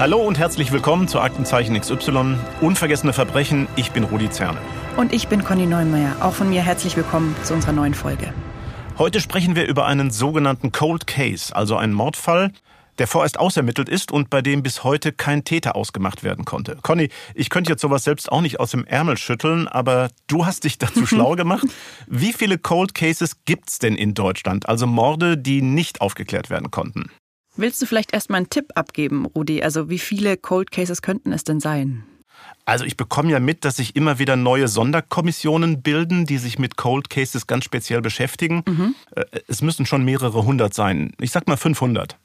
Hallo und herzlich willkommen zu Aktenzeichen XY. Unvergessene Verbrechen. Ich bin Rudi Zerne. Und ich bin Conny Neumeier. Auch von mir herzlich willkommen zu unserer neuen Folge. Heute sprechen wir über einen sogenannten Cold Case, also einen Mordfall, der vorerst ausermittelt ist und bei dem bis heute kein Täter ausgemacht werden konnte. Conny, ich könnte jetzt sowas selbst auch nicht aus dem Ärmel schütteln, aber du hast dich dazu schlau gemacht. Wie viele Cold Cases gibt's denn in Deutschland? Also Morde, die nicht aufgeklärt werden konnten? Willst du vielleicht erstmal einen Tipp abgeben, Rudi? Also wie viele Cold Cases könnten es denn sein? Also ich bekomme ja mit, dass sich immer wieder neue Sonderkommissionen bilden, die sich mit Cold Cases ganz speziell beschäftigen. Mhm. Es müssen schon mehrere hundert sein. Ich sag mal 500.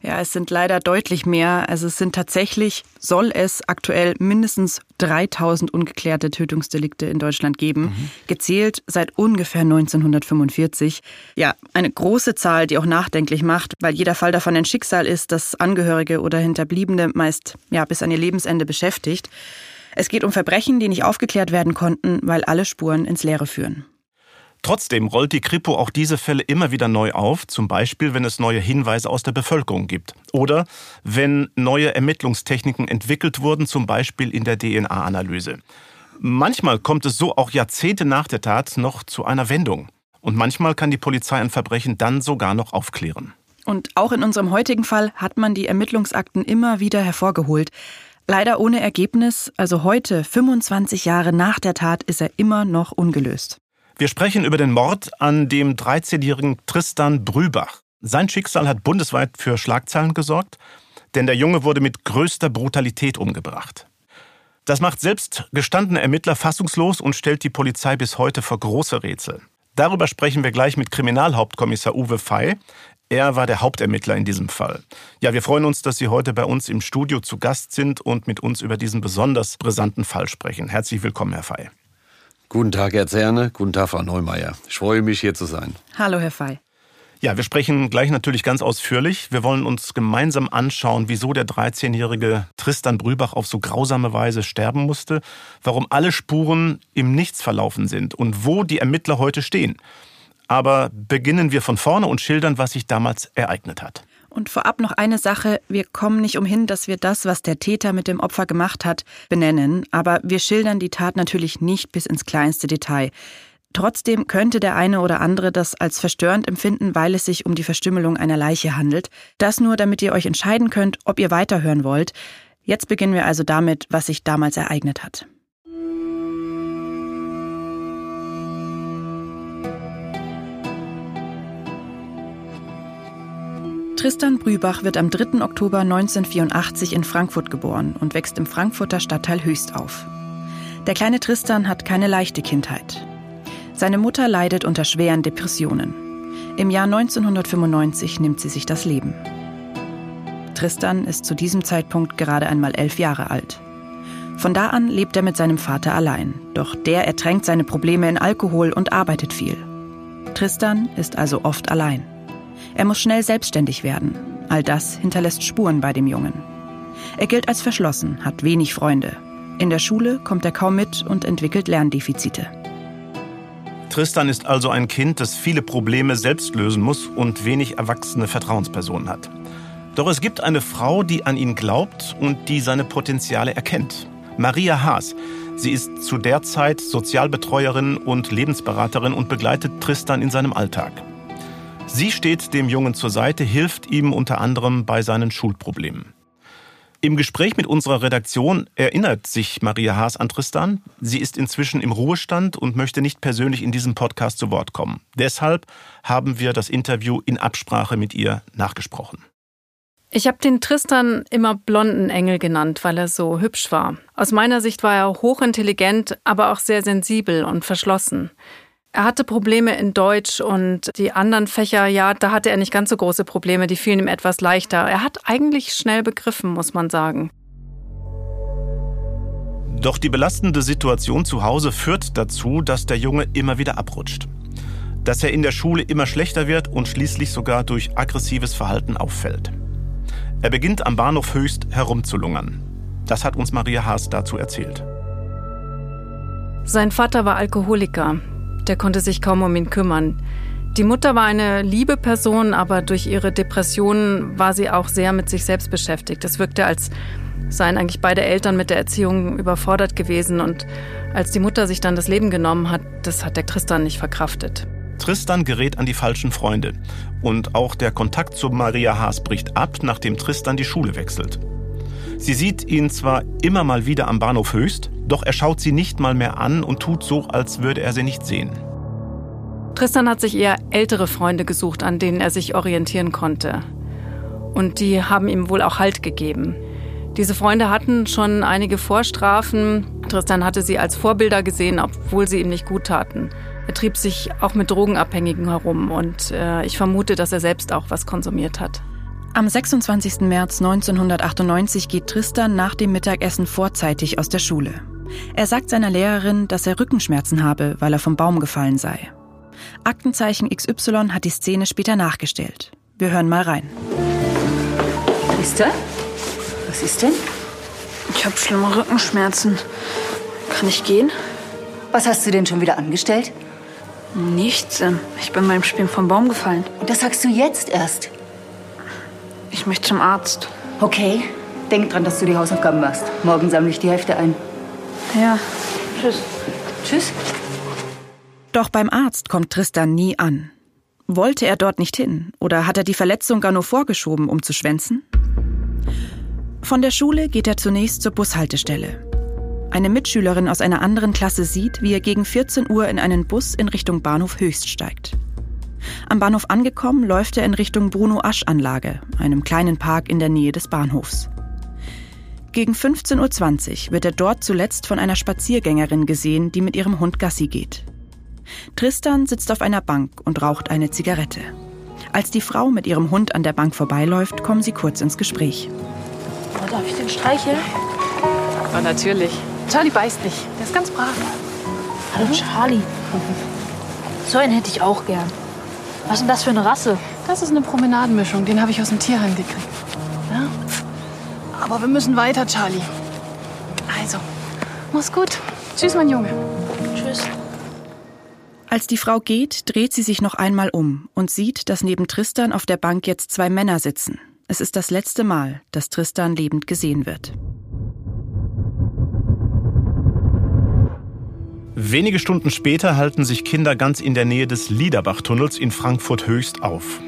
Ja, es sind leider deutlich mehr. Also es sind tatsächlich, soll es aktuell mindestens 3000 ungeklärte Tötungsdelikte in Deutschland geben, mhm. gezählt seit ungefähr 1945. Ja, eine große Zahl, die auch nachdenklich macht, weil jeder Fall davon ein Schicksal ist, das Angehörige oder Hinterbliebene meist ja, bis an ihr Lebensende beschäftigt. Es geht um Verbrechen, die nicht aufgeklärt werden konnten, weil alle Spuren ins Leere führen. Trotzdem rollt die Kripo auch diese Fälle immer wieder neu auf, zum Beispiel wenn es neue Hinweise aus der Bevölkerung gibt oder wenn neue Ermittlungstechniken entwickelt wurden, zum Beispiel in der DNA-Analyse. Manchmal kommt es so auch Jahrzehnte nach der Tat noch zu einer Wendung. Und manchmal kann die Polizei ein Verbrechen dann sogar noch aufklären. Und auch in unserem heutigen Fall hat man die Ermittlungsakten immer wieder hervorgeholt. Leider ohne Ergebnis, also heute, 25 Jahre nach der Tat, ist er immer noch ungelöst. Wir sprechen über den Mord an dem 13-jährigen Tristan Brübach. Sein Schicksal hat bundesweit für Schlagzeilen gesorgt, denn der Junge wurde mit größter Brutalität umgebracht. Das macht selbst gestandene Ermittler fassungslos und stellt die Polizei bis heute vor große Rätsel. Darüber sprechen wir gleich mit Kriminalhauptkommissar Uwe Fey. Er war der Hauptermittler in diesem Fall. Ja, wir freuen uns, dass Sie heute bei uns im Studio zu Gast sind und mit uns über diesen besonders brisanten Fall sprechen. Herzlich willkommen, Herr Fey. Guten Tag, Herr Zerne. Guten Tag, Frau Neumeier. Ich freue mich, hier zu sein. Hallo, Herr Fey. Ja, wir sprechen gleich natürlich ganz ausführlich. Wir wollen uns gemeinsam anschauen, wieso der 13-jährige Tristan Brübach auf so grausame Weise sterben musste, warum alle Spuren im Nichts verlaufen sind und wo die Ermittler heute stehen. Aber beginnen wir von vorne und schildern, was sich damals ereignet hat. Und vorab noch eine Sache. Wir kommen nicht umhin, dass wir das, was der Täter mit dem Opfer gemacht hat, benennen. Aber wir schildern die Tat natürlich nicht bis ins kleinste Detail. Trotzdem könnte der eine oder andere das als verstörend empfinden, weil es sich um die Verstümmelung einer Leiche handelt. Das nur, damit ihr euch entscheiden könnt, ob ihr weiterhören wollt. Jetzt beginnen wir also damit, was sich damals ereignet hat. Tristan Brübach wird am 3. Oktober 1984 in Frankfurt geboren und wächst im Frankfurter Stadtteil Höchst auf. Der kleine Tristan hat keine leichte Kindheit. Seine Mutter leidet unter schweren Depressionen. Im Jahr 1995 nimmt sie sich das Leben. Tristan ist zu diesem Zeitpunkt gerade einmal elf Jahre alt. Von da an lebt er mit seinem Vater allein, doch der ertränkt seine Probleme in Alkohol und arbeitet viel. Tristan ist also oft allein. Er muss schnell selbstständig werden. All das hinterlässt Spuren bei dem Jungen. Er gilt als verschlossen, hat wenig Freunde. In der Schule kommt er kaum mit und entwickelt Lerndefizite. Tristan ist also ein Kind, das viele Probleme selbst lösen muss und wenig erwachsene Vertrauenspersonen hat. Doch es gibt eine Frau, die an ihn glaubt und die seine Potenziale erkennt. Maria Haas. Sie ist zu der Zeit Sozialbetreuerin und Lebensberaterin und begleitet Tristan in seinem Alltag. Sie steht dem Jungen zur Seite, hilft ihm unter anderem bei seinen Schulproblemen. Im Gespräch mit unserer Redaktion erinnert sich Maria Haas an Tristan. Sie ist inzwischen im Ruhestand und möchte nicht persönlich in diesem Podcast zu Wort kommen. Deshalb haben wir das Interview in Absprache mit ihr nachgesprochen. Ich habe den Tristan immer blonden Engel genannt, weil er so hübsch war. Aus meiner Sicht war er hochintelligent, aber auch sehr sensibel und verschlossen. Er hatte Probleme in Deutsch und die anderen Fächer, ja, da hatte er nicht ganz so große Probleme, die fielen ihm etwas leichter. Er hat eigentlich schnell begriffen, muss man sagen. Doch die belastende Situation zu Hause führt dazu, dass der Junge immer wieder abrutscht. Dass er in der Schule immer schlechter wird und schließlich sogar durch aggressives Verhalten auffällt. Er beginnt am Bahnhof Höchst herumzulungern. Das hat uns Maria Haas dazu erzählt. Sein Vater war Alkoholiker der konnte sich kaum um ihn kümmern. Die Mutter war eine liebe Person, aber durch ihre Depressionen war sie auch sehr mit sich selbst beschäftigt. Es wirkte, als seien eigentlich beide Eltern mit der Erziehung überfordert gewesen. Und als die Mutter sich dann das Leben genommen hat, das hat der Tristan nicht verkraftet. Tristan gerät an die falschen Freunde. Und auch der Kontakt zu Maria Haas bricht ab, nachdem Tristan die Schule wechselt. Sie sieht ihn zwar immer mal wieder am Bahnhof Höchst, doch er schaut sie nicht mal mehr an und tut so, als würde er sie nicht sehen. Tristan hat sich eher ältere Freunde gesucht, an denen er sich orientieren konnte. Und die haben ihm wohl auch Halt gegeben. Diese Freunde hatten schon einige Vorstrafen. Tristan hatte sie als Vorbilder gesehen, obwohl sie ihm nicht gut taten. Er trieb sich auch mit Drogenabhängigen herum und äh, ich vermute, dass er selbst auch was konsumiert hat. Am 26. März 1998 geht Tristan nach dem Mittagessen vorzeitig aus der Schule. Er sagt seiner Lehrerin, dass er Rückenschmerzen habe, weil er vom Baum gefallen sei. Aktenzeichen XY hat die Szene später nachgestellt. Wir hören mal rein. Tristan? Was ist denn? Ich habe schlimme Rückenschmerzen. Kann ich gehen? Was hast du denn schon wieder angestellt? Nichts. Ähm, ich bin beim Spielen vom Baum gefallen. Und das sagst du jetzt erst? Ich möchte zum Arzt. Okay. Denk dran, dass du die Hausaufgaben machst. Morgen sammle ich die Hälfte ein. Ja. Tschüss. Tschüss. Doch beim Arzt kommt Tristan nie an. Wollte er dort nicht hin? Oder hat er die Verletzung gar nur vorgeschoben, um zu schwänzen? Von der Schule geht er zunächst zur Bushaltestelle. Eine Mitschülerin aus einer anderen Klasse sieht, wie er gegen 14 Uhr in einen Bus in Richtung Bahnhof Höchst steigt. Am Bahnhof angekommen, läuft er in Richtung Bruno-Asch-Anlage, einem kleinen Park in der Nähe des Bahnhofs. Gegen 15.20 Uhr wird er dort zuletzt von einer Spaziergängerin gesehen, die mit ihrem Hund Gassi geht. Tristan sitzt auf einer Bank und raucht eine Zigarette. Als die Frau mit ihrem Hund an der Bank vorbeiläuft, kommen sie kurz ins Gespräch. Oh, darf ich den streicheln? Aber natürlich. Charlie beißt nicht. Der ist ganz brav. Hallo Charlie. So einen hätte ich auch gern. Was ist denn das für eine Rasse? Das ist eine Promenadenmischung. Den habe ich aus dem Tierheim gekriegt. Ja? Aber wir müssen weiter, Charlie. Also, mach's gut. Tschüss, mein Junge. Tschüss. Als die Frau geht, dreht sie sich noch einmal um und sieht, dass neben Tristan auf der Bank jetzt zwei Männer sitzen. Es ist das letzte Mal, dass Tristan lebend gesehen wird. Wenige Stunden später halten sich Kinder ganz in der Nähe des Liederbach-Tunnels in Frankfurt höchst auf.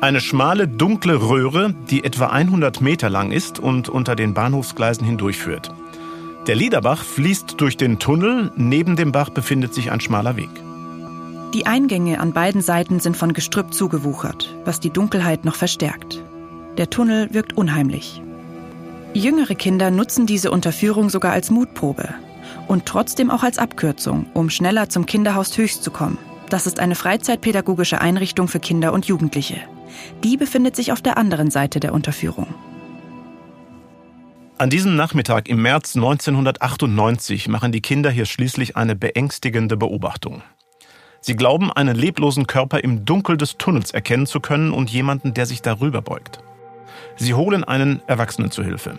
Eine schmale, dunkle Röhre, die etwa 100 Meter lang ist und unter den Bahnhofsgleisen hindurchführt. Der Liederbach fließt durch den Tunnel, neben dem Bach befindet sich ein schmaler Weg. Die Eingänge an beiden Seiten sind von Gestrüpp zugewuchert, was die Dunkelheit noch verstärkt. Der Tunnel wirkt unheimlich. Jüngere Kinder nutzen diese Unterführung sogar als Mutprobe und trotzdem auch als Abkürzung, um schneller zum Kinderhaus Höchst zu kommen. Das ist eine freizeitpädagogische Einrichtung für Kinder und Jugendliche. Die befindet sich auf der anderen Seite der Unterführung. An diesem Nachmittag im März 1998 machen die Kinder hier schließlich eine beängstigende Beobachtung. Sie glauben, einen leblosen Körper im Dunkel des Tunnels erkennen zu können und jemanden, der sich darüber beugt. Sie holen einen Erwachsenen zu Hilfe.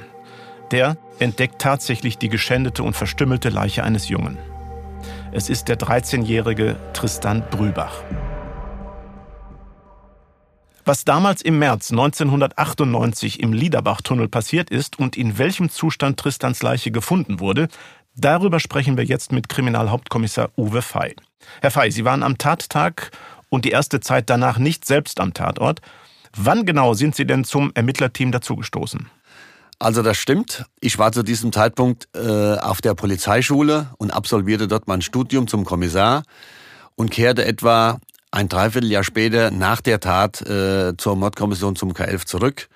Der entdeckt tatsächlich die geschändete und verstümmelte Leiche eines Jungen. Es ist der 13-jährige Tristan Brübach. Was damals im März 1998 im Liederbach-Tunnel passiert ist und in welchem Zustand Tristans Leiche gefunden wurde, darüber sprechen wir jetzt mit Kriminalhauptkommissar Uwe Fey. Herr Fey, Sie waren am Tattag und die erste Zeit danach nicht selbst am Tatort. Wann genau sind Sie denn zum Ermittlerteam dazugestoßen? Also das stimmt. Ich war zu diesem Zeitpunkt äh, auf der Polizeischule und absolvierte dort mein Studium zum Kommissar und kehrte etwa ein Dreivierteljahr später nach der Tat äh, zur Mordkommission zum K11 zurück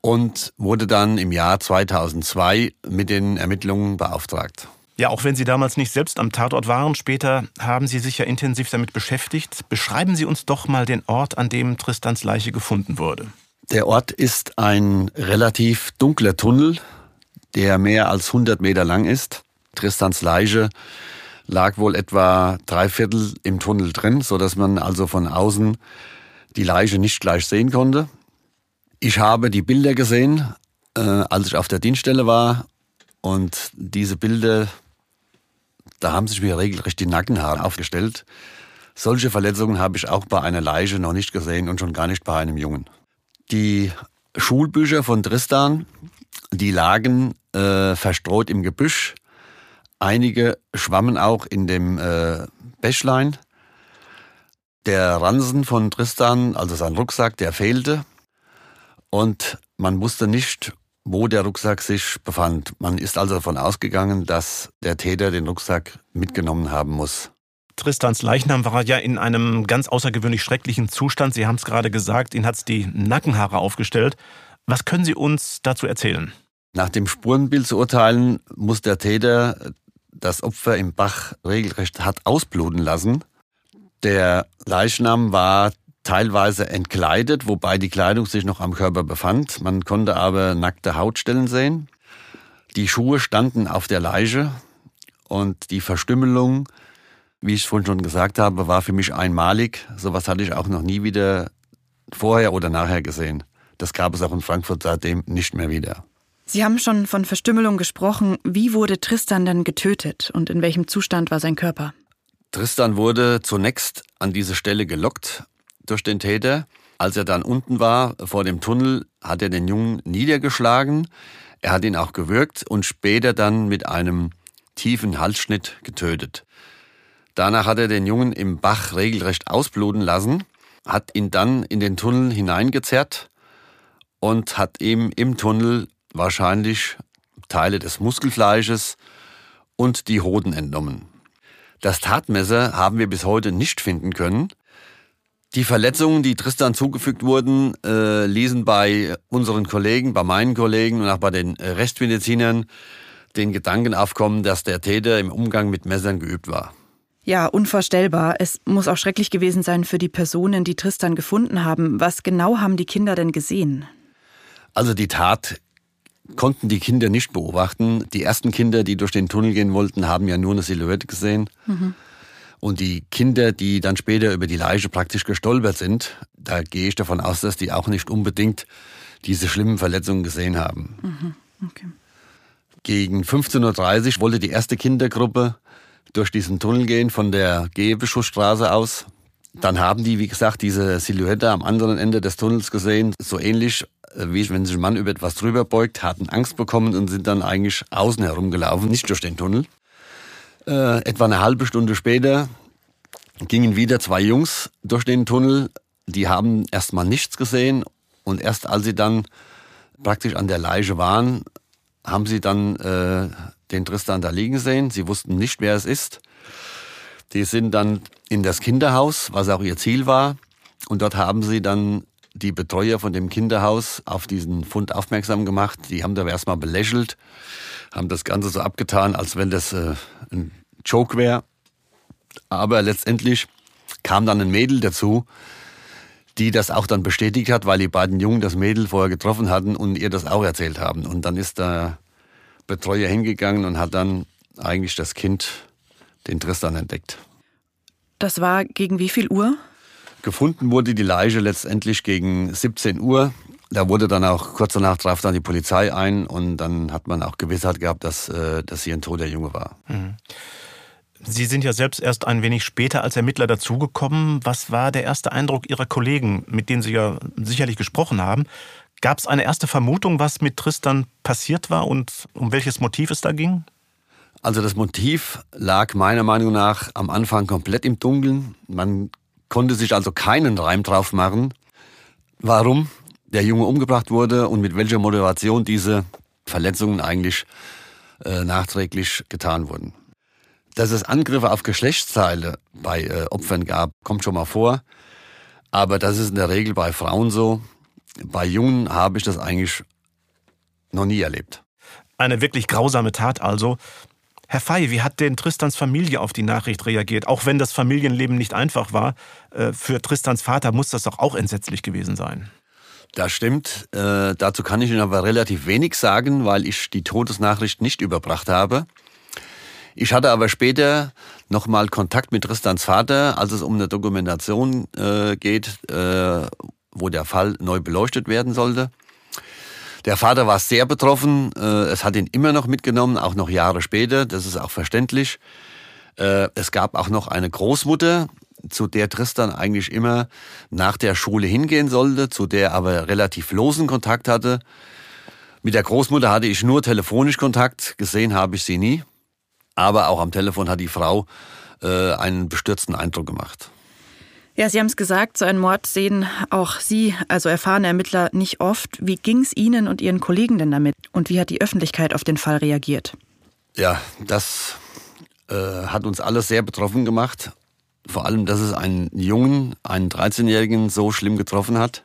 und wurde dann im Jahr 2002 mit den Ermittlungen beauftragt. Ja, auch wenn Sie damals nicht selbst am Tatort waren, später haben Sie sich ja intensiv damit beschäftigt. Beschreiben Sie uns doch mal den Ort, an dem Tristans Leiche gefunden wurde. Der Ort ist ein relativ dunkler Tunnel, der mehr als 100 Meter lang ist. Tristans Leiche lag wohl etwa drei Viertel im Tunnel drin, so dass man also von außen die Leiche nicht gleich sehen konnte. Ich habe die Bilder gesehen, äh, als ich auf der Dienststelle war und diese Bilder da haben sich mir regelrecht die Nackenhaare aufgestellt. Solche Verletzungen habe ich auch bei einer Leiche noch nicht gesehen und schon gar nicht bei einem Jungen. Die Schulbücher von Tristan, die lagen äh, verstreut im Gebüsch. Einige schwammen auch in dem äh, Bächlein. Der Ransen von Tristan, also sein Rucksack, der fehlte. Und man wusste nicht, wo der Rucksack sich befand. Man ist also davon ausgegangen, dass der Täter den Rucksack mitgenommen haben muss. Tristans Leichnam war ja in einem ganz außergewöhnlich schrecklichen Zustand. Sie haben es gerade gesagt, ihn hat es die Nackenhaare aufgestellt. Was können Sie uns dazu erzählen? Nach dem Spurenbild zu urteilen, muss der Täter das Opfer im Bach regelrecht hat ausbluten lassen. Der Leichnam war teilweise entkleidet, wobei die Kleidung sich noch am Körper befand. Man konnte aber nackte Hautstellen sehen. Die Schuhe standen auf der Leiche und die Verstümmelung wie ich vorhin schon gesagt habe, war für mich einmalig. Sowas hatte ich auch noch nie wieder vorher oder nachher gesehen. Das gab es auch in Frankfurt seitdem nicht mehr wieder. Sie haben schon von Verstümmelung gesprochen. Wie wurde Tristan denn getötet und in welchem Zustand war sein Körper? Tristan wurde zunächst an diese Stelle gelockt durch den Täter. Als er dann unten war, vor dem Tunnel, hat er den Jungen niedergeschlagen. Er hat ihn auch gewürgt und später dann mit einem tiefen Halsschnitt getötet. Danach hat er den Jungen im Bach regelrecht ausbluten lassen, hat ihn dann in den Tunnel hineingezerrt und hat ihm im Tunnel wahrscheinlich Teile des Muskelfleisches und die Hoden entnommen. Das Tatmesser haben wir bis heute nicht finden können. Die Verletzungen, die Tristan zugefügt wurden, äh, ließen bei unseren Kollegen, bei meinen Kollegen und auch bei den Rechtsmedizinern den Gedanken aufkommen, dass der Täter im Umgang mit Messern geübt war. Ja, unvorstellbar. Es muss auch schrecklich gewesen sein für die Personen, die Tristan gefunden haben. Was genau haben die Kinder denn gesehen? Also die Tat konnten die Kinder nicht beobachten. Die ersten Kinder, die durch den Tunnel gehen wollten, haben ja nur eine Silhouette gesehen. Mhm. Und die Kinder, die dann später über die Leiche praktisch gestolpert sind, da gehe ich davon aus, dass die auch nicht unbedingt diese schlimmen Verletzungen gesehen haben. Mhm. Okay. Gegen 15.30 Uhr wollte die erste Kindergruppe durch diesen Tunnel gehen von der Gehbeschussstraße aus. Dann haben die, wie gesagt, diese Silhouette am anderen Ende des Tunnels gesehen, so ähnlich äh, wie wenn sich ein Mann über etwas drüber beugt, hatten Angst bekommen und sind dann eigentlich außen herumgelaufen, nicht durch den Tunnel. Äh, etwa eine halbe Stunde später gingen wieder zwei Jungs durch den Tunnel. Die haben erstmal nichts gesehen und erst als sie dann praktisch an der Leiche waren, haben sie dann äh, den Tristan da liegen sehen. Sie wussten nicht, wer es ist. Die sind dann in das Kinderhaus, was auch ihr Ziel war. Und dort haben sie dann die Betreuer von dem Kinderhaus auf diesen Fund aufmerksam gemacht. Die haben da erstmal belächelt, haben das Ganze so abgetan, als wenn das äh, ein Joke wäre. Aber letztendlich kam dann ein Mädel dazu, die das auch dann bestätigt hat, weil die beiden Jungen das Mädel vorher getroffen hatten und ihr das auch erzählt haben. Und dann ist der Betreuer hingegangen und hat dann eigentlich das Kind, den Tristan, entdeckt. Das war gegen wie viel Uhr? Gefunden wurde die Leiche letztendlich gegen 17 Uhr. Da wurde dann auch kurz danach traf dann die Polizei ein und dann hat man auch Gewissheit gehabt, dass, äh, dass hier ein toter Junge war. Mhm. Sie sind ja selbst erst ein wenig später als Ermittler dazugekommen. Was war der erste Eindruck Ihrer Kollegen, mit denen Sie ja sicherlich gesprochen haben? Gab es eine erste Vermutung, was mit Tristan passiert war und um welches Motiv es da ging? Also das Motiv lag meiner Meinung nach am Anfang komplett im Dunkeln. Man konnte sich also keinen Reim drauf machen, warum der Junge umgebracht wurde und mit welcher Motivation diese Verletzungen eigentlich äh, nachträglich getan wurden. Dass es Angriffe auf Geschlechtsteile bei äh, Opfern gab, kommt schon mal vor. Aber das ist in der Regel bei Frauen so. Bei Jungen habe ich das eigentlich noch nie erlebt. Eine wirklich grausame Tat also. Herr Fey, wie hat denn Tristans Familie auf die Nachricht reagiert? Auch wenn das Familienleben nicht einfach war, äh, für Tristans Vater muss das doch auch entsetzlich gewesen sein. Das stimmt. Äh, dazu kann ich Ihnen aber relativ wenig sagen, weil ich die Todesnachricht nicht überbracht habe. Ich hatte aber später nochmal Kontakt mit Tristans Vater, als es um eine Dokumentation äh, geht, äh, wo der Fall neu beleuchtet werden sollte. Der Vater war sehr betroffen. Äh, es hat ihn immer noch mitgenommen, auch noch Jahre später. Das ist auch verständlich. Äh, es gab auch noch eine Großmutter, zu der Tristan eigentlich immer nach der Schule hingehen sollte, zu der aber relativ losen Kontakt hatte. Mit der Großmutter hatte ich nur telefonisch Kontakt, gesehen habe ich sie nie. Aber auch am Telefon hat die Frau äh, einen bestürzten Eindruck gemacht. Ja, Sie haben es gesagt, so einen Mord sehen auch Sie, also erfahrene Ermittler, nicht oft. Wie ging es Ihnen und Ihren Kollegen denn damit? Und wie hat die Öffentlichkeit auf den Fall reagiert? Ja, das äh, hat uns alles sehr betroffen gemacht. Vor allem, dass es einen Jungen, einen 13-Jährigen so schlimm getroffen hat.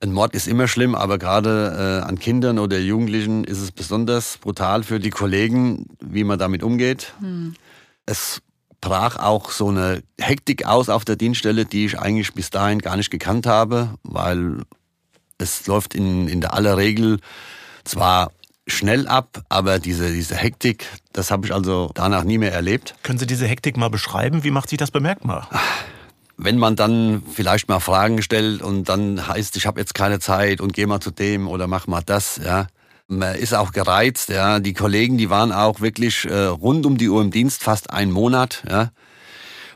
Ein Mord ist immer schlimm, aber gerade äh, an Kindern oder Jugendlichen ist es besonders brutal für die Kollegen, wie man damit umgeht. Hm. Es brach auch so eine Hektik aus auf der Dienststelle, die ich eigentlich bis dahin gar nicht gekannt habe, weil es läuft in, in der aller Regel zwar schnell ab, aber diese, diese Hektik, das habe ich also danach nie mehr erlebt. Können Sie diese Hektik mal beschreiben? Wie macht sich das bemerkbar? Wenn man dann vielleicht mal Fragen stellt und dann heißt, ich habe jetzt keine Zeit und geh mal zu dem oder mach mal das, ja. Man ist auch gereizt, ja. Die Kollegen, die waren auch wirklich äh, rund um die Uhr im Dienst, fast einen Monat, ja.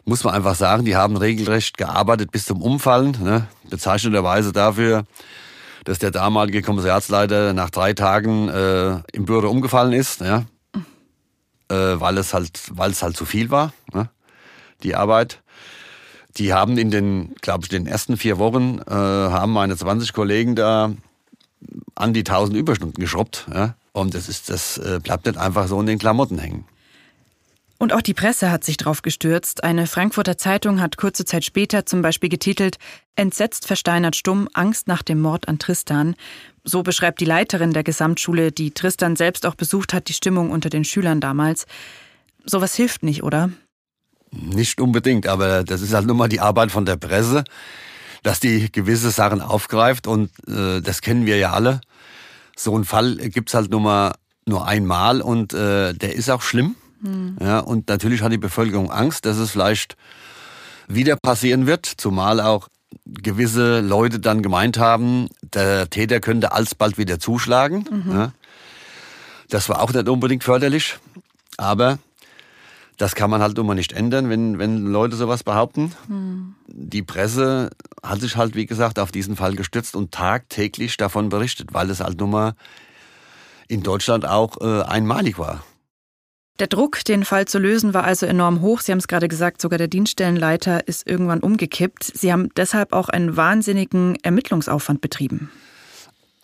Muss man einfach sagen, die haben regelrecht gearbeitet bis zum Umfallen, ne? bezeichnenderweise dafür, dass der damalige Kommissariatsleiter nach drei Tagen äh, im Büro umgefallen ist, ja, äh, weil es halt, weil es halt zu viel war, ne? die Arbeit. Die haben in den, glaube ich, den ersten vier Wochen äh, haben meine 20 Kollegen da an die 1000 Überstunden geschrubbt, ja. Und das ist, das äh, bleibt nicht einfach so in den Klamotten hängen. Und auch die Presse hat sich drauf gestürzt. Eine Frankfurter Zeitung hat kurze Zeit später zum Beispiel getitelt Entsetzt versteinert stumm, Angst nach dem Mord an Tristan. So beschreibt die Leiterin der Gesamtschule, die Tristan selbst auch besucht hat, die Stimmung unter den Schülern damals. Sowas hilft nicht, oder? Nicht unbedingt, aber das ist halt nun mal die Arbeit von der Presse, dass die gewisse Sachen aufgreift und äh, das kennen wir ja alle. So ein Fall gibt's halt nur mal nur einmal und äh, der ist auch schlimm. Mhm. Ja, und natürlich hat die Bevölkerung Angst, dass es vielleicht wieder passieren wird, zumal auch gewisse Leute dann gemeint haben, der Täter könnte alsbald wieder zuschlagen. Mhm. Ja. Das war auch nicht unbedingt förderlich, aber das kann man halt immer nicht ändern, wenn, wenn Leute sowas behaupten. Mhm. Die Presse hat sich halt, wie gesagt, auf diesen Fall gestützt und tagtäglich davon berichtet, weil es halt nun mal in Deutschland auch äh, einmalig war. Der Druck, den Fall zu lösen, war also enorm hoch. Sie haben es gerade gesagt, sogar der Dienststellenleiter ist irgendwann umgekippt. Sie haben deshalb auch einen wahnsinnigen Ermittlungsaufwand betrieben.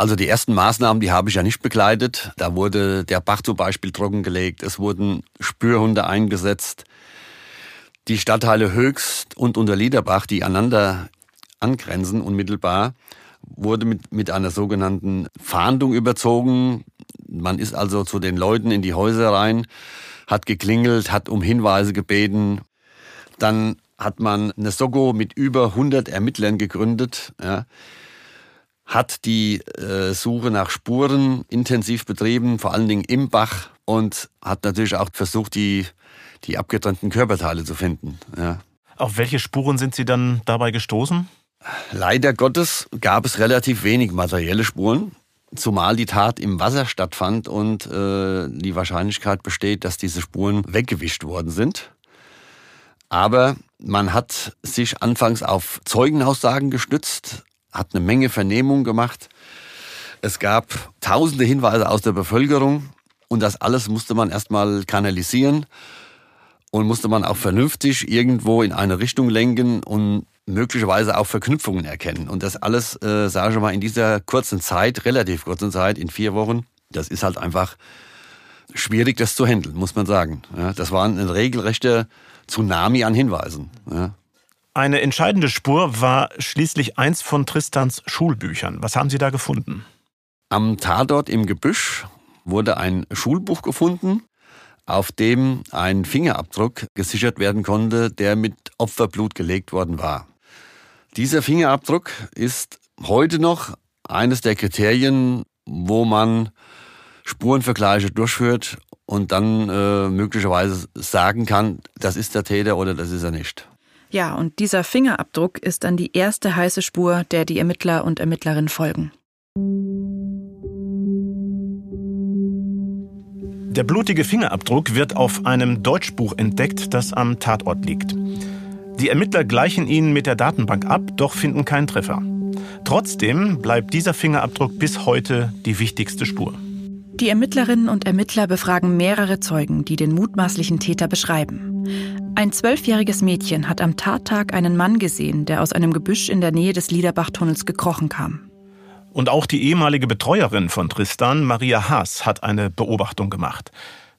Also die ersten Maßnahmen, die habe ich ja nicht begleitet. Da wurde der Bach zum Beispiel trockengelegt, es wurden Spürhunde eingesetzt. Die Stadtteile Höchst und Unterliederbach, die einander angrenzen unmittelbar, wurde mit, mit einer sogenannten Fahndung überzogen. Man ist also zu den Leuten in die Häuser rein, hat geklingelt, hat um Hinweise gebeten. Dann hat man eine Soko mit über 100 Ermittlern gegründet, ja, hat die äh, Suche nach Spuren intensiv betrieben, vor allen Dingen im Bach und hat natürlich auch versucht, die, die abgetrennten Körperteile zu finden. Ja. Auf welche Spuren sind Sie dann dabei gestoßen? Leider Gottes gab es relativ wenig materielle Spuren, zumal die Tat im Wasser stattfand und äh, die Wahrscheinlichkeit besteht, dass diese Spuren weggewischt worden sind. Aber man hat sich anfangs auf Zeugenaussagen gestützt, hat eine Menge Vernehmungen gemacht. Es gab tausende Hinweise aus der Bevölkerung und das alles musste man erstmal kanalisieren und musste man auch vernünftig irgendwo in eine Richtung lenken und möglicherweise auch Verknüpfungen erkennen. Und das alles, äh, sage ich mal, in dieser kurzen Zeit, relativ kurzen Zeit, in vier Wochen, das ist halt einfach schwierig, das zu handeln, muss man sagen. Ja, das war ein regelrechter Tsunami an Hinweisen. Ja. Eine entscheidende Spur war schließlich eins von Tristans Schulbüchern. Was haben Sie da gefunden? Am Tatort im Gebüsch wurde ein Schulbuch gefunden, auf dem ein Fingerabdruck gesichert werden konnte, der mit Opferblut gelegt worden war. Dieser Fingerabdruck ist heute noch eines der Kriterien, wo man Spurenvergleiche durchführt und dann äh, möglicherweise sagen kann, das ist der Täter oder das ist er nicht. Ja, und dieser Fingerabdruck ist dann die erste heiße Spur, der die Ermittler und Ermittlerinnen folgen. Der blutige Fingerabdruck wird auf einem Deutschbuch entdeckt, das am Tatort liegt. Die Ermittler gleichen ihn mit der Datenbank ab, doch finden keinen Treffer. Trotzdem bleibt dieser Fingerabdruck bis heute die wichtigste Spur. Die Ermittlerinnen und Ermittler befragen mehrere Zeugen, die den mutmaßlichen Täter beschreiben. Ein zwölfjähriges Mädchen hat am Tattag einen Mann gesehen, der aus einem Gebüsch in der Nähe des Liederbachtunnels gekrochen kam. Und auch die ehemalige Betreuerin von Tristan, Maria Haas, hat eine Beobachtung gemacht.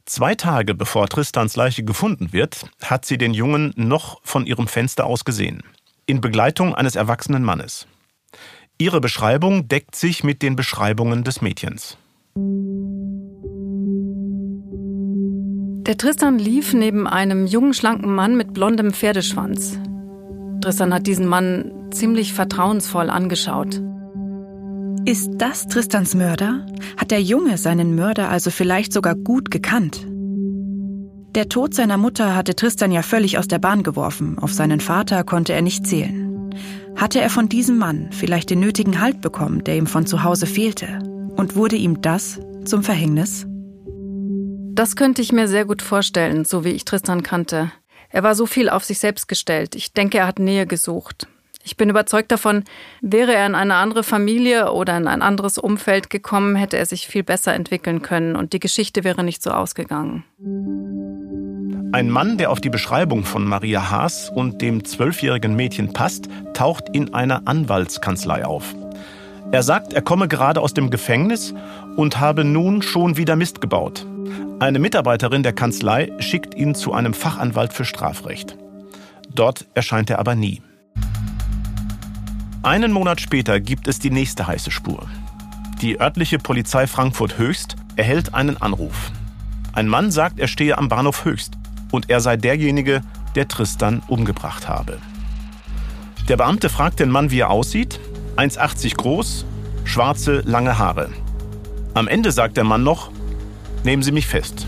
Zwei Tage bevor Tristans Leiche gefunden wird, hat sie den Jungen noch von ihrem Fenster aus gesehen. In Begleitung eines erwachsenen Mannes. Ihre Beschreibung deckt sich mit den Beschreibungen des Mädchens. Der Tristan lief neben einem jungen, schlanken Mann mit blondem Pferdeschwanz. Tristan hat diesen Mann ziemlich vertrauensvoll angeschaut. Ist das Tristans Mörder? Hat der Junge seinen Mörder also vielleicht sogar gut gekannt? Der Tod seiner Mutter hatte Tristan ja völlig aus der Bahn geworfen. Auf seinen Vater konnte er nicht zählen. Hatte er von diesem Mann vielleicht den nötigen Halt bekommen, der ihm von zu Hause fehlte? Und wurde ihm das zum Verhängnis? Das könnte ich mir sehr gut vorstellen, so wie ich Tristan kannte. Er war so viel auf sich selbst gestellt. Ich denke, er hat Nähe gesucht. Ich bin überzeugt davon, wäre er in eine andere Familie oder in ein anderes Umfeld gekommen, hätte er sich viel besser entwickeln können und die Geschichte wäre nicht so ausgegangen. Ein Mann, der auf die Beschreibung von Maria Haas und dem zwölfjährigen Mädchen passt, taucht in einer Anwaltskanzlei auf. Er sagt, er komme gerade aus dem Gefängnis und habe nun schon wieder Mist gebaut. Eine Mitarbeiterin der Kanzlei schickt ihn zu einem Fachanwalt für Strafrecht. Dort erscheint er aber nie. Einen Monat später gibt es die nächste heiße Spur. Die örtliche Polizei Frankfurt Höchst erhält einen Anruf. Ein Mann sagt, er stehe am Bahnhof Höchst und er sei derjenige, der Tristan umgebracht habe. Der Beamte fragt den Mann, wie er aussieht. 1,80 groß, schwarze, lange Haare. Am Ende sagt der Mann noch, nehmen Sie mich fest.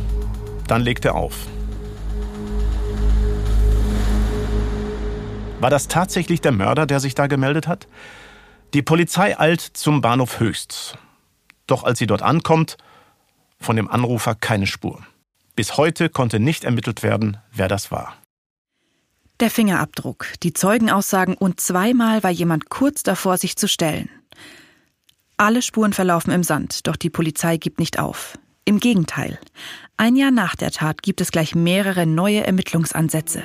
Dann legt er auf. War das tatsächlich der Mörder, der sich da gemeldet hat? Die Polizei eilt zum Bahnhof Höchst. Doch als sie dort ankommt, von dem Anrufer keine Spur. Bis heute konnte nicht ermittelt werden, wer das war. Der Fingerabdruck, die Zeugenaussagen und zweimal war jemand kurz davor, sich zu stellen. Alle Spuren verlaufen im Sand, doch die Polizei gibt nicht auf. Im Gegenteil. Ein Jahr nach der Tat gibt es gleich mehrere neue Ermittlungsansätze.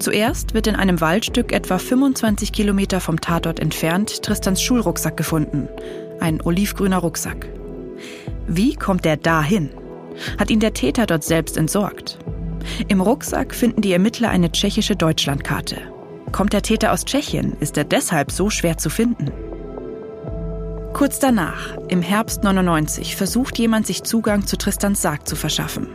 Zuerst wird in einem Waldstück etwa 25 Kilometer vom Tatort entfernt Tristans Schulrucksack gefunden. Ein olivgrüner Rucksack. Wie kommt er dahin? Hat ihn der Täter dort selbst entsorgt? Im Rucksack finden die Ermittler eine tschechische Deutschlandkarte. Kommt der Täter aus Tschechien, ist er deshalb so schwer zu finden. Kurz danach, im Herbst 99, versucht jemand sich Zugang zu Tristans Sarg zu verschaffen.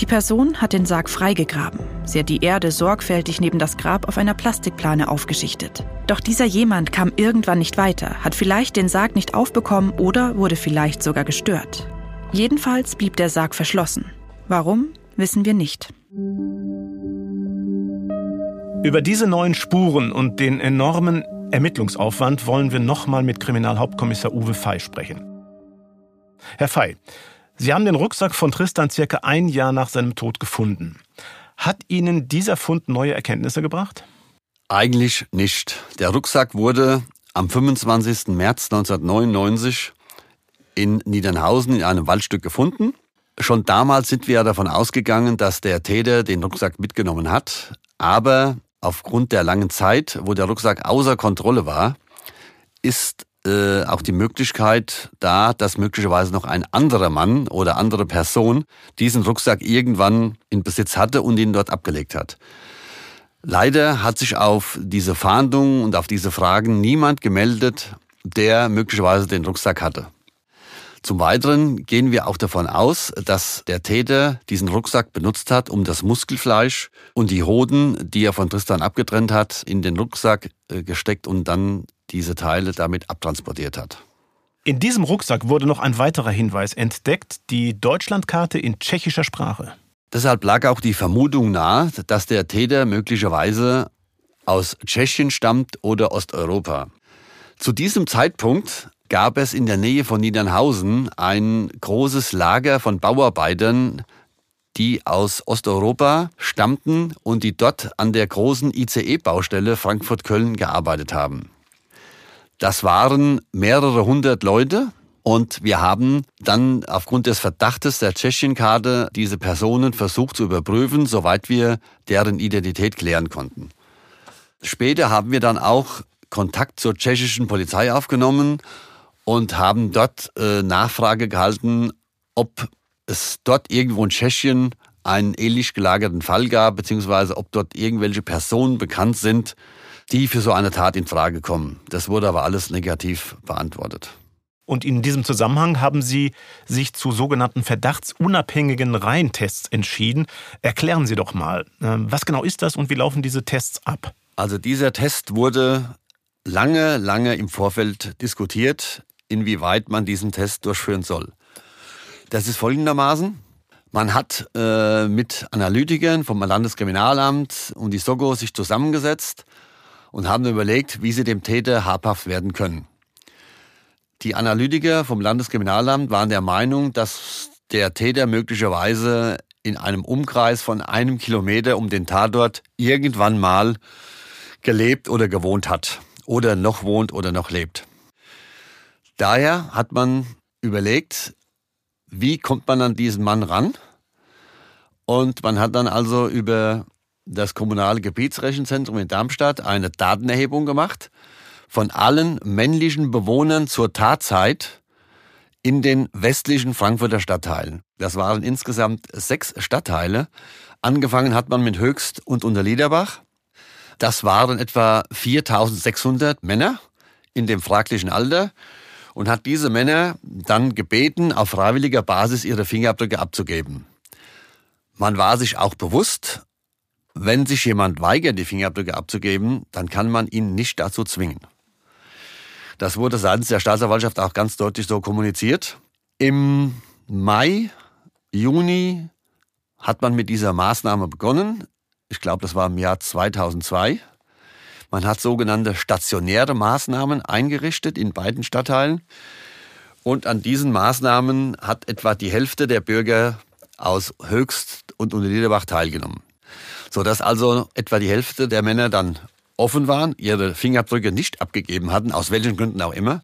Die Person hat den Sarg freigegraben. Sie hat die Erde sorgfältig neben das Grab auf einer Plastikplane aufgeschichtet. Doch dieser jemand kam irgendwann nicht weiter, hat vielleicht den Sarg nicht aufbekommen oder wurde vielleicht sogar gestört. Jedenfalls blieb der Sarg verschlossen. Warum, wissen wir nicht. Über diese neuen Spuren und den enormen Ermittlungsaufwand wollen wir nochmal mit Kriminalhauptkommissar Uwe Fey sprechen. Herr Fey, Sie haben den Rucksack von Tristan circa ein Jahr nach seinem Tod gefunden. Hat Ihnen dieser Fund neue Erkenntnisse gebracht? Eigentlich nicht. Der Rucksack wurde am 25. März 1999 in Niedernhausen in einem Waldstück gefunden. Schon damals sind wir davon ausgegangen, dass der Täter den Rucksack mitgenommen hat. Aber aufgrund der langen Zeit, wo der Rucksack außer Kontrolle war, ist äh, auch die Möglichkeit da, dass möglicherweise noch ein anderer Mann oder andere Person diesen Rucksack irgendwann in Besitz hatte und ihn dort abgelegt hat. Leider hat sich auf diese Fahndung und auf diese Fragen niemand gemeldet, der möglicherweise den Rucksack hatte. Zum Weiteren gehen wir auch davon aus, dass der Täter diesen Rucksack benutzt hat, um das Muskelfleisch und die Hoden, die er von Tristan abgetrennt hat, in den Rucksack äh, gesteckt und dann diese Teile damit abtransportiert hat. In diesem Rucksack wurde noch ein weiterer Hinweis entdeckt, die Deutschlandkarte in tschechischer Sprache. Deshalb lag auch die Vermutung nahe, dass der Täter möglicherweise aus Tschechien stammt oder Osteuropa. Zu diesem Zeitpunkt gab es in der Nähe von Niedernhausen ein großes Lager von Bauarbeitern, die aus Osteuropa stammten und die dort an der großen ICE-Baustelle Frankfurt-Köln gearbeitet haben. Das waren mehrere hundert Leute und wir haben dann aufgrund des Verdachtes der Tschechienkarte diese Personen versucht zu überprüfen, soweit wir deren Identität klären konnten. Später haben wir dann auch Kontakt zur tschechischen Polizei aufgenommen und haben dort äh, Nachfrage gehalten, ob es dort irgendwo in Tschechien einen ähnlich gelagerten Fall gab, beziehungsweise ob dort irgendwelche Personen bekannt sind, die für so eine Tat in Frage kommen. Das wurde aber alles negativ beantwortet. Und in diesem Zusammenhang haben Sie sich zu sogenannten verdachtsunabhängigen Reihentests entschieden. Erklären Sie doch mal, ähm, was genau ist das und wie laufen diese Tests ab? Also dieser Test wurde lange, lange im Vorfeld diskutiert, inwieweit man diesen Test durchführen soll. Das ist folgendermaßen. Man hat äh, mit Analytikern vom Landeskriminalamt und die SOGO sich zusammengesetzt und haben überlegt, wie sie dem Täter habhaft werden können. Die Analytiker vom Landeskriminalamt waren der Meinung, dass der Täter möglicherweise in einem Umkreis von einem Kilometer um den Tatort irgendwann mal gelebt oder gewohnt hat oder noch wohnt oder noch lebt. Daher hat man überlegt, wie kommt man an diesen Mann ran? Und man hat dann also über das kommunale Gebietsrechenzentrum in Darmstadt eine Datenerhebung gemacht von allen männlichen Bewohnern zur Tatzeit in den westlichen Frankfurter Stadtteilen. Das waren insgesamt sechs Stadtteile. Angefangen hat man mit Höchst und Unterliederbach. Das waren etwa 4600 Männer in dem fraglichen Alter und hat diese Männer dann gebeten, auf freiwilliger Basis ihre Fingerabdrücke abzugeben. Man war sich auch bewusst, wenn sich jemand weigert, die Fingerabdrücke abzugeben, dann kann man ihn nicht dazu zwingen. Das wurde seitens der Staatsanwaltschaft auch ganz deutlich so kommuniziert. Im Mai, Juni hat man mit dieser Maßnahme begonnen. Ich glaube, das war im Jahr 2002. Man hat sogenannte stationäre Maßnahmen eingerichtet in beiden Stadtteilen. Und an diesen Maßnahmen hat etwa die Hälfte der Bürger aus Höchst und Unterliederbach teilgenommen. Sodass also etwa die Hälfte der Männer dann offen waren, ihre Fingerabdrücke nicht abgegeben hatten, aus welchen Gründen auch immer.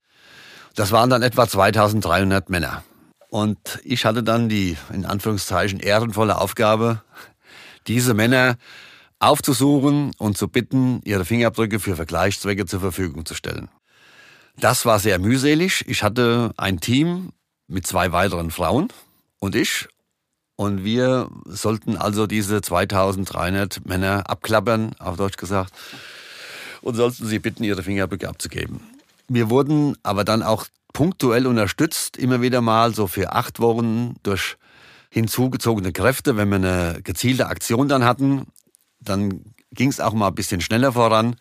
Das waren dann etwa 2300 Männer. Und ich hatte dann die, in Anführungszeichen, ehrenvolle Aufgabe, diese Männer aufzusuchen und zu bitten, ihre Fingerabdrücke für Vergleichszwecke zur Verfügung zu stellen. Das war sehr mühselig. Ich hatte ein Team mit zwei weiteren Frauen und ich. Und wir sollten also diese 2300 Männer abklappern, auf Deutsch gesagt, und sollten sie bitten, ihre Fingerabdrücke abzugeben. Wir wurden aber dann auch punktuell unterstützt, immer wieder mal so für acht Wochen durch hinzugezogene Kräfte, wenn wir eine gezielte Aktion dann hatten, dann ging es auch mal ein bisschen schneller voran.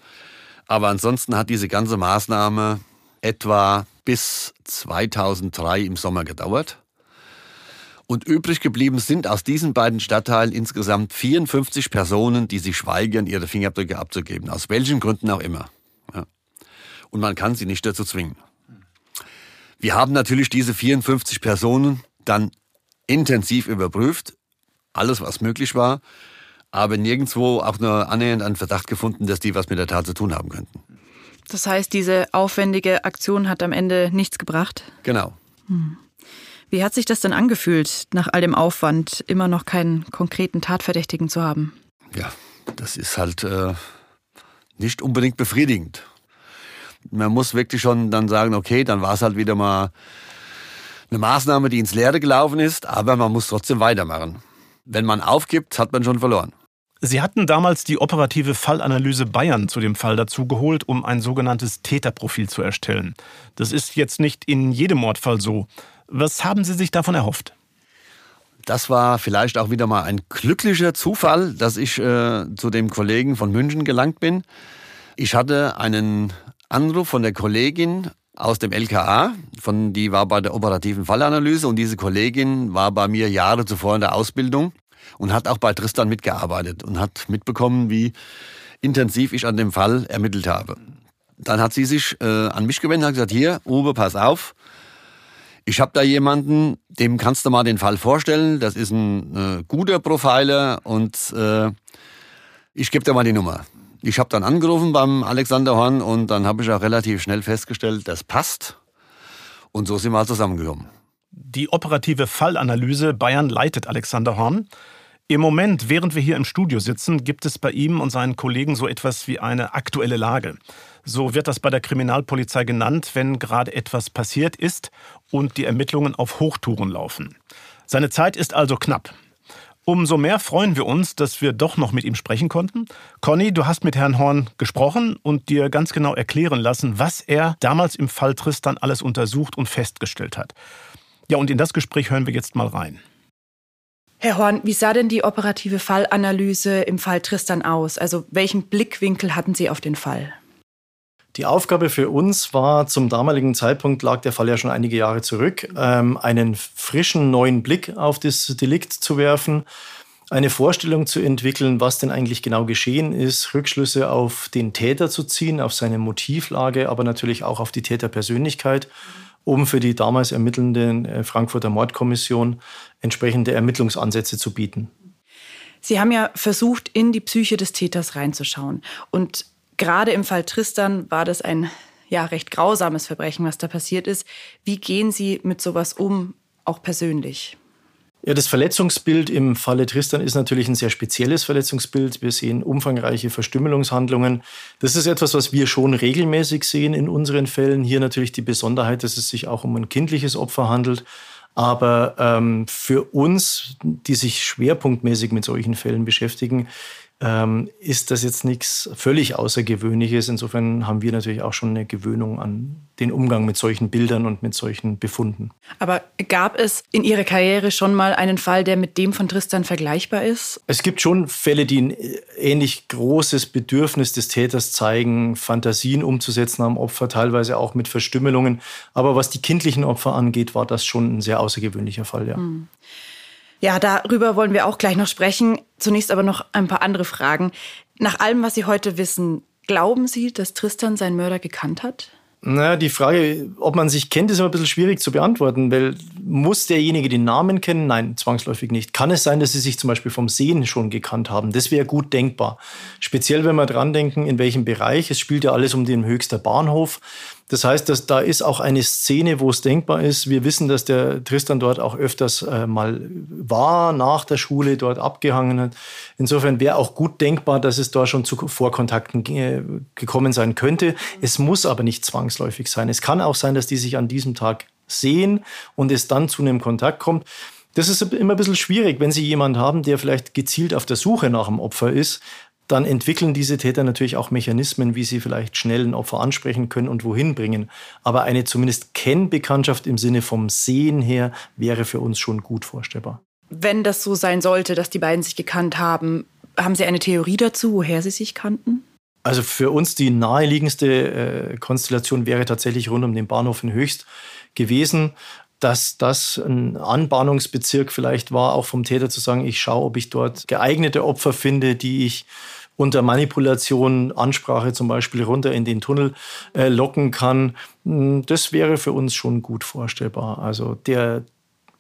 Aber ansonsten hat diese ganze Maßnahme etwa bis 2003 im Sommer gedauert. Und übrig geblieben sind aus diesen beiden Stadtteilen insgesamt 54 Personen, die sich weigern, ihre Fingerabdrücke abzugeben. Aus welchen Gründen auch immer. Ja. Und man kann sie nicht dazu zwingen. Wir haben natürlich diese 54 Personen dann intensiv überprüft. Alles, was möglich war aber nirgendwo auch nur annähernd einen Verdacht gefunden, dass die was mit der Tat zu tun haben könnten. Das heißt, diese aufwendige Aktion hat am Ende nichts gebracht? Genau. Hm. Wie hat sich das denn angefühlt, nach all dem Aufwand immer noch keinen konkreten Tatverdächtigen zu haben? Ja, das ist halt äh, nicht unbedingt befriedigend. Man muss wirklich schon dann sagen, okay, dann war es halt wieder mal eine Maßnahme, die ins Leere gelaufen ist, aber man muss trotzdem weitermachen. Wenn man aufgibt, hat man schon verloren. Sie hatten damals die operative Fallanalyse Bayern zu dem Fall dazu geholt, um ein sogenanntes Täterprofil zu erstellen. Das ist jetzt nicht in jedem Mordfall so. Was haben Sie sich davon erhofft? Das war vielleicht auch wieder mal ein glücklicher Zufall, dass ich äh, zu dem Kollegen von München gelangt bin. Ich hatte einen Anruf von der Kollegin aus dem LKA, von, die war bei der operativen Fallanalyse und diese Kollegin war bei mir Jahre zuvor in der Ausbildung und hat auch bei Tristan mitgearbeitet und hat mitbekommen, wie intensiv ich an dem Fall ermittelt habe. Dann hat sie sich äh, an mich gewendet und gesagt, hier, Uwe, pass auf, Ich habe da jemanden, dem kannst du mal den Fall vorstellen. Das ist ein äh, guter Profiler und äh, ich gebe dir mal die Nummer. Ich habe dann angerufen beim Alexander Horn und dann habe ich auch relativ schnell festgestellt, das passt. Und so sind wir zusammengekommen. Die operative Fallanalyse Bayern leitet Alexander Horn. Im Moment, während wir hier im Studio sitzen, gibt es bei ihm und seinen Kollegen so etwas wie eine aktuelle Lage. So wird das bei der Kriminalpolizei genannt, wenn gerade etwas passiert ist und die Ermittlungen auf Hochtouren laufen. Seine Zeit ist also knapp. Umso mehr freuen wir uns, dass wir doch noch mit ihm sprechen konnten. Conny, du hast mit Herrn Horn gesprochen und dir ganz genau erklären lassen, was er damals im Fall Tristan alles untersucht und festgestellt hat. Ja, und in das Gespräch hören wir jetzt mal rein. Herr Horn, wie sah denn die operative Fallanalyse im Fall Tristan aus? Also welchen Blickwinkel hatten Sie auf den Fall? Die Aufgabe für uns war, zum damaligen Zeitpunkt lag der Fall ja schon einige Jahre zurück, ähm, einen frischen neuen Blick auf das Delikt zu werfen, eine Vorstellung zu entwickeln, was denn eigentlich genau geschehen ist, Rückschlüsse auf den Täter zu ziehen, auf seine Motivlage, aber natürlich auch auf die Täterpersönlichkeit um für die damals ermittelnde äh, Frankfurter Mordkommission entsprechende Ermittlungsansätze zu bieten. Sie haben ja versucht, in die Psyche des Täters reinzuschauen. Und gerade im Fall Tristan war das ein ja, recht grausames Verbrechen, was da passiert ist. Wie gehen Sie mit sowas um, auch persönlich? Ja, das Verletzungsbild im Falle Tristan ist natürlich ein sehr spezielles Verletzungsbild. Wir sehen umfangreiche Verstümmelungshandlungen. Das ist etwas, was wir schon regelmäßig sehen in unseren Fällen. Hier natürlich die Besonderheit, dass es sich auch um ein kindliches Opfer handelt. Aber ähm, für uns, die sich schwerpunktmäßig mit solchen Fällen beschäftigen, ähm, ist das jetzt nichts völlig Außergewöhnliches. Insofern haben wir natürlich auch schon eine Gewöhnung an den Umgang mit solchen Bildern und mit solchen Befunden. Aber gab es in Ihrer Karriere schon mal einen Fall, der mit dem von Tristan vergleichbar ist? Es gibt schon Fälle, die ein ähnlich großes Bedürfnis des Täters zeigen, Fantasien umzusetzen am Opfer, teilweise auch mit Verstümmelungen. Aber was die kindlichen Opfer angeht, war das schon ein sehr außergewöhnlicher Fall, ja. Hm. Ja, darüber wollen wir auch gleich noch sprechen. Zunächst aber noch ein paar andere Fragen. Nach allem, was Sie heute wissen, glauben Sie, dass Tristan seinen Mörder gekannt hat? Naja, die Frage, ob man sich kennt, ist immer ein bisschen schwierig zu beantworten, weil muss derjenige den Namen kennen? Nein, zwangsläufig nicht. Kann es sein, dass sie sich zum Beispiel vom Sehen schon gekannt haben? Das wäre gut denkbar. Speziell, wenn wir dran denken, in welchem Bereich. Es spielt ja alles um den Höchster Bahnhof. Das heißt, dass da ist auch eine Szene, wo es denkbar ist. Wir wissen, dass der Tristan dort auch öfters äh, mal war, nach der Schule dort abgehangen hat. Insofern wäre auch gut denkbar, dass es da schon zu Vorkontakten äh, gekommen sein könnte. Es muss aber nicht zwangsläufig sein. Es kann auch sein, dass die sich an diesem Tag sehen und es dann zu einem Kontakt kommt. Das ist immer ein bisschen schwierig, wenn Sie jemanden haben, der vielleicht gezielt auf der Suche nach dem Opfer ist, dann entwickeln diese Täter natürlich auch Mechanismen, wie sie vielleicht schnell ein Opfer ansprechen können und wohin bringen. Aber eine zumindest Kennbekanntschaft im Sinne vom Sehen her wäre für uns schon gut vorstellbar. Wenn das so sein sollte, dass die beiden sich gekannt haben, haben Sie eine Theorie dazu, woher sie sich kannten? Also für uns die naheliegendste äh, Konstellation wäre tatsächlich rund um den Bahnhof in Höchst gewesen dass das ein Anbahnungsbezirk vielleicht war, auch vom Täter zu sagen, ich schaue, ob ich dort geeignete Opfer finde, die ich unter Manipulation, Ansprache zum Beispiel runter in den Tunnel äh, locken kann. Hm, das wäre für uns schon gut vorstellbar. Also der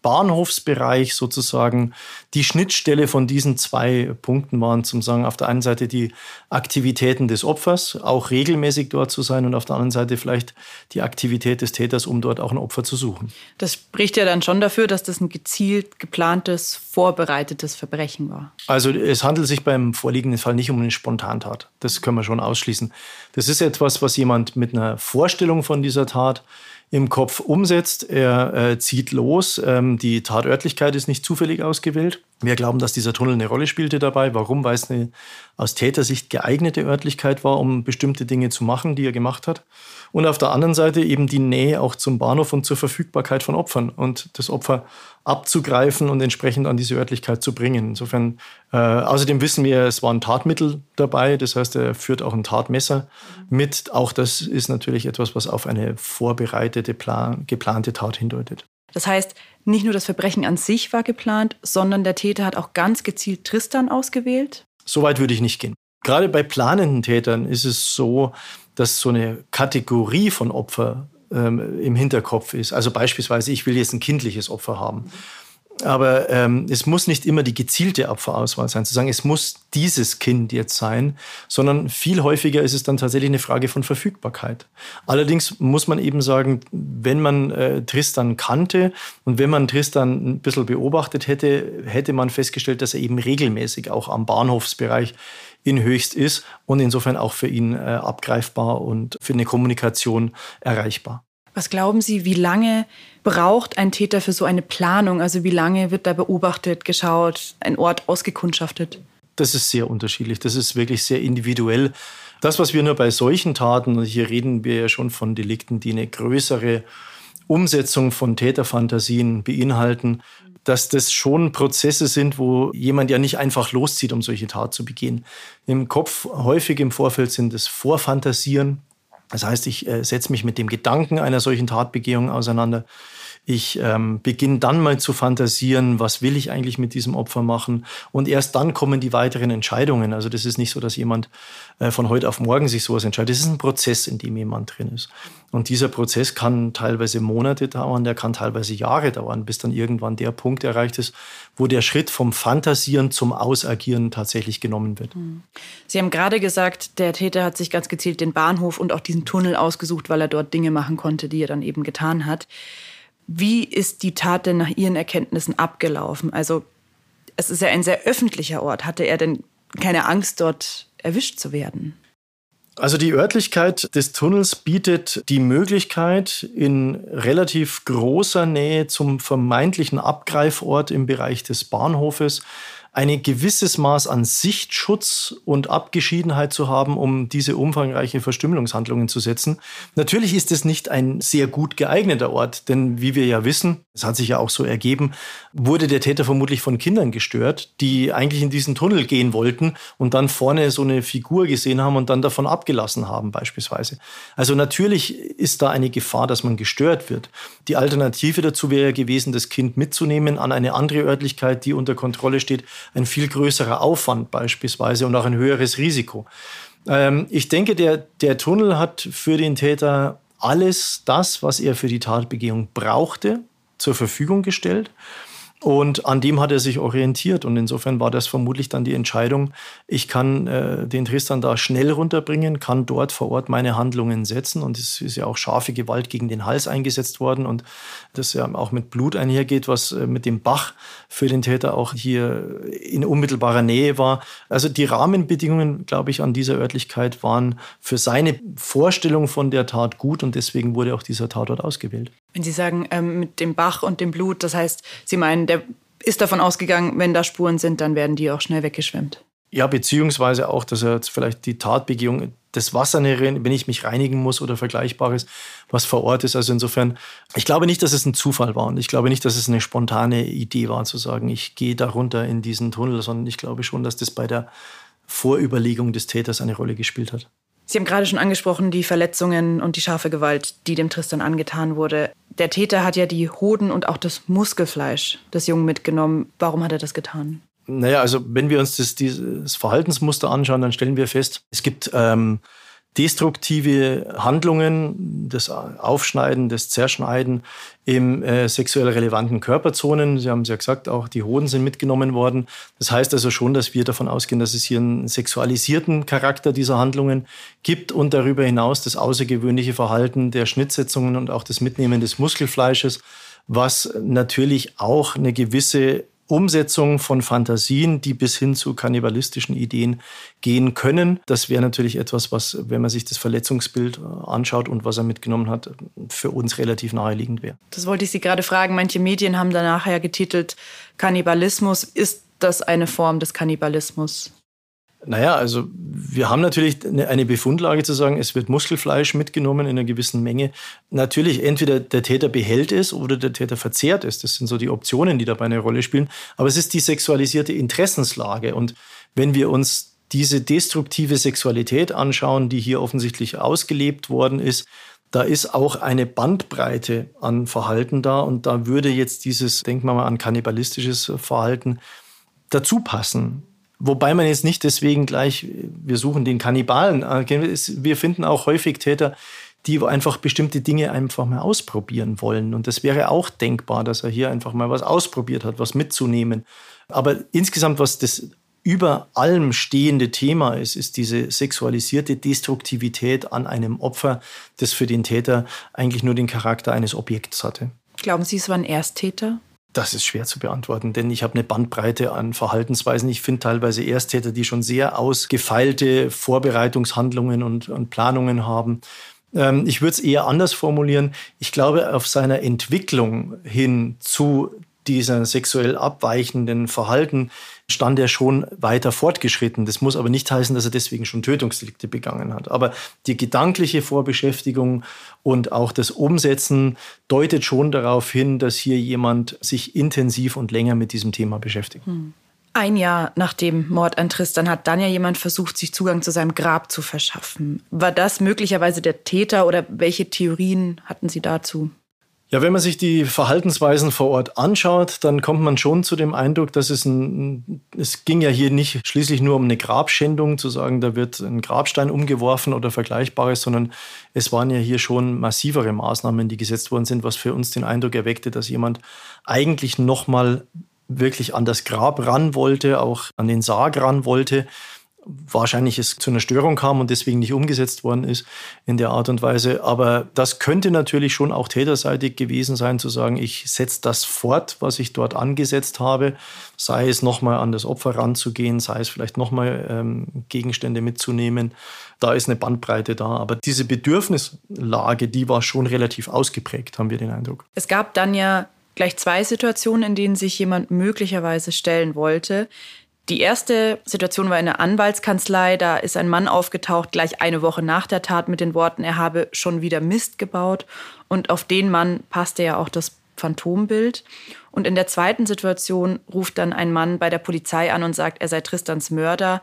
Bahnhofsbereich sozusagen die Schnittstelle von diesen zwei Punkten waren, zum sagen, auf der einen Seite die Aktivitäten des Opfers, auch regelmäßig dort zu sein und auf der anderen Seite vielleicht die Aktivität des Täters, um dort auch ein Opfer zu suchen. Das spricht ja dann schon dafür, dass das ein gezielt geplantes, vorbereitetes Verbrechen war. Also es handelt sich beim vorliegenden Fall nicht um eine Spontantat. Das können wir schon ausschließen. Das ist etwas, was jemand mit einer Vorstellung von dieser Tat im Kopf umsetzt. Er äh, zieht los. Ähm, die Tatörtlichkeit ist nicht zufällig ausgewählt. Wir glauben, dass dieser Tunnel eine Rolle spielte dabei. Warum? Weil es eine aus Tätersicht geeignete Örtlichkeit war, um bestimmte Dinge zu machen, die er gemacht hat. Und auf der anderen Seite eben die Nähe auch zum Bahnhof und zur Verfügbarkeit von Opfern und das Opfer abzugreifen und entsprechend an diese Örtlichkeit zu bringen. Insofern, äh, außerdem wissen wir, es waren Tatmittel dabei, das heißt, er führt auch ein Tatmesser mit. Auch das ist natürlich etwas, was auf eine vorbereitete, plan geplante Tat hindeutet. Das heißt, nicht nur das Verbrechen an sich war geplant, sondern der Täter hat auch ganz gezielt Tristan ausgewählt? So weit würde ich nicht gehen. Gerade bei planenden Tätern ist es so, dass so eine Kategorie von Opfer ähm, im Hinterkopf ist. Also beispielsweise, ich will jetzt ein kindliches Opfer haben. Aber ähm, es muss nicht immer die gezielte Opferauswahl sein, zu sagen, es muss dieses Kind jetzt sein, sondern viel häufiger ist es dann tatsächlich eine Frage von Verfügbarkeit. Allerdings muss man eben sagen, wenn man äh, Tristan kannte und wenn man Tristan ein bisschen beobachtet hätte, hätte man festgestellt, dass er eben regelmäßig auch am Bahnhofsbereich in Höchst ist und insofern auch für ihn äh, abgreifbar und für eine Kommunikation erreichbar. Was glauben Sie, wie lange braucht ein Täter für so eine Planung? Also wie lange wird da beobachtet, geschaut, ein Ort ausgekundschaftet? Das ist sehr unterschiedlich. Das ist wirklich sehr individuell. Das, was wir nur bei solchen Taten, und hier reden wir ja schon von Delikten, die eine größere Umsetzung von Täterfantasien beinhalten, dass das schon Prozesse sind, wo jemand ja nicht einfach loszieht, um solche Tat zu begehen. Im Kopf häufig im Vorfeld sind es Vorfantasieren, das heißt, ich äh, setze mich mit dem Gedanken einer solchen Tatbegehung auseinander. Ich ähm, beginne dann mal zu fantasieren, was will ich eigentlich mit diesem Opfer machen. Und erst dann kommen die weiteren Entscheidungen. Also das ist nicht so, dass jemand äh, von heute auf morgen sich sowas entscheidet. Das ist ein Prozess, in dem jemand drin ist. Und dieser Prozess kann teilweise Monate dauern, der kann teilweise Jahre dauern, bis dann irgendwann der Punkt erreicht ist, wo der Schritt vom Fantasieren zum Ausagieren tatsächlich genommen wird. Hm. Sie haben gerade gesagt, der Täter hat sich ganz gezielt den Bahnhof und auch diesen Tunnel ausgesucht, weil er dort Dinge machen konnte, die er dann eben getan hat. Wie ist die Tat denn nach Ihren Erkenntnissen abgelaufen? Also es ist ja ein sehr öffentlicher Ort. Hatte er denn keine Angst, dort erwischt zu werden? Also die Örtlichkeit des Tunnels bietet die Möglichkeit, in relativ großer Nähe zum vermeintlichen Abgreifort im Bereich des Bahnhofes ein gewisses Maß an Sichtschutz und Abgeschiedenheit zu haben, um diese umfangreiche Verstümmelungshandlungen zu setzen. Natürlich ist es nicht ein sehr gut geeigneter Ort, denn wie wir ja wissen, es hat sich ja auch so ergeben, wurde der Täter vermutlich von Kindern gestört, die eigentlich in diesen Tunnel gehen wollten und dann vorne so eine Figur gesehen haben und dann davon abgelassen haben beispielsweise. Also natürlich ist da eine Gefahr, dass man gestört wird. Die Alternative dazu wäre gewesen, das Kind mitzunehmen an eine andere Örtlichkeit, die unter Kontrolle steht, ein viel größerer Aufwand beispielsweise und auch ein höheres Risiko. Ähm, ich denke, der, der Tunnel hat für den Täter alles das, was er für die Tatbegehung brauchte, zur Verfügung gestellt. Und an dem hat er sich orientiert. Und insofern war das vermutlich dann die Entscheidung, ich kann äh, den Tristan da schnell runterbringen, kann dort vor Ort meine Handlungen setzen. Und es ist ja auch scharfe Gewalt gegen den Hals eingesetzt worden. Und das ja auch mit Blut einhergeht, was äh, mit dem Bach für den Täter auch hier in unmittelbarer Nähe war. Also die Rahmenbedingungen, glaube ich, an dieser Örtlichkeit waren für seine Vorstellung von der Tat gut. Und deswegen wurde auch dieser Tatort ausgewählt. Wenn Sie sagen, ähm, mit dem Bach und dem Blut, das heißt, Sie meinen, der ist davon ausgegangen, wenn da Spuren sind, dann werden die auch schnell weggeschwemmt. Ja, beziehungsweise auch, dass er jetzt vielleicht die Tatbegehung, das Wasser, wenn ich mich reinigen muss oder Vergleichbares, was vor Ort ist. Also insofern, ich glaube nicht, dass es ein Zufall war und ich glaube nicht, dass es eine spontane Idee war, zu sagen, ich gehe da runter in diesen Tunnel, sondern ich glaube schon, dass das bei der Vorüberlegung des Täters eine Rolle gespielt hat. Sie haben gerade schon angesprochen, die Verletzungen und die scharfe Gewalt, die dem Tristan angetan wurde. Der Täter hat ja die Hoden und auch das Muskelfleisch des Jungen mitgenommen. Warum hat er das getan? Naja, also wenn wir uns das, dieses Verhaltensmuster anschauen, dann stellen wir fest, es gibt ähm, destruktive Handlungen, das Aufschneiden, das Zerschneiden im äh, sexuell relevanten Körperzonen. Sie haben es ja gesagt, auch die Hoden sind mitgenommen worden. Das heißt also schon, dass wir davon ausgehen, dass es hier einen sexualisierten Charakter dieser Handlungen gibt und darüber hinaus das außergewöhnliche Verhalten der Schnittsetzungen und auch das Mitnehmen des Muskelfleisches, was natürlich auch eine gewisse Umsetzung von Fantasien, die bis hin zu kannibalistischen Ideen gehen können. Das wäre natürlich etwas, was, wenn man sich das Verletzungsbild äh, anschaut und was er mitgenommen hat, für uns relativ naheliegend wäre. Das wollte ich Sie gerade fragen. Manche Medien haben danach ja getitelt, Kannibalismus. Ist das eine Form des Kannibalismus? Naja, also wir haben natürlich eine Befundlage zu sagen, es wird Muskelfleisch mitgenommen in einer gewissen Menge. Natürlich, entweder der Täter behält es oder der Täter verzehrt es. Das sind so die Optionen, die dabei eine Rolle spielen. Aber es ist die sexualisierte Interessenslage. Und wenn wir uns diese destruktive Sexualität anschauen, die hier offensichtlich ausgelebt worden ist, da ist auch eine Bandbreite an Verhalten da. Und da würde jetzt dieses, denken wir mal an kannibalistisches Verhalten, dazu passen. Wobei man jetzt nicht deswegen gleich, wir suchen den Kannibalen. Wir finden auch häufig Täter, die einfach bestimmte Dinge einfach mal ausprobieren wollen. Und das wäre auch denkbar, dass er hier einfach mal was ausprobiert hat, was mitzunehmen. Aber insgesamt, was das über allem stehende Thema ist, ist diese sexualisierte Destruktivität an einem Opfer, das für den Täter eigentlich nur den Charakter eines Objekts hatte. Glauben Sie, es war ein Ersttäter? Das ist schwer zu beantworten, denn ich habe eine Bandbreite an Verhaltensweisen. Ich finde teilweise Ersttäter, die schon sehr ausgefeilte Vorbereitungshandlungen und, und Planungen haben. Ähm, ich würde es eher anders formulieren. Ich glaube, auf seiner Entwicklung hin zu dieser sexuell abweichenden Verhalten stand er schon weiter fortgeschritten. Das muss aber nicht heißen, dass er deswegen schon Tötungsdelikte begangen hat. Aber die gedankliche Vorbeschäftigung und auch das Umsetzen deutet schon darauf hin, dass hier jemand sich intensiv und länger mit diesem Thema beschäftigt. Hm. Ein Jahr nach dem Mord an Tristan hat dann ja jemand versucht, sich Zugang zu seinem Grab zu verschaffen. War das möglicherweise der Täter oder welche Theorien hatten Sie dazu? Ja, wenn man sich die Verhaltensweisen vor Ort anschaut, dann kommt man schon zu dem Eindruck, dass es ein, es ging ja hier nicht schließlich nur um eine Grabschändung, zu sagen, da wird ein Grabstein umgeworfen oder Vergleichbares, sondern es waren ja hier schon massivere Maßnahmen, die gesetzt worden sind, was für uns den Eindruck erweckte, dass jemand eigentlich nochmal wirklich an das Grab ran wollte, auch an den Sarg ran wollte wahrscheinlich es zu einer Störung kam und deswegen nicht umgesetzt worden ist in der Art und Weise. Aber das könnte natürlich schon auch täterseitig gewesen sein, zu sagen, ich setze das fort, was ich dort angesetzt habe, sei es nochmal an das Opfer ranzugehen, sei es vielleicht nochmal ähm, Gegenstände mitzunehmen. Da ist eine Bandbreite da. Aber diese Bedürfnislage, die war schon relativ ausgeprägt, haben wir den Eindruck. Es gab dann ja gleich zwei Situationen, in denen sich jemand möglicherweise stellen wollte. Die erste Situation war in der Anwaltskanzlei. Da ist ein Mann aufgetaucht, gleich eine Woche nach der Tat mit den Worten, er habe schon wieder Mist gebaut. Und auf den Mann passte ja auch das Phantombild. Und in der zweiten Situation ruft dann ein Mann bei der Polizei an und sagt, er sei Tristans Mörder.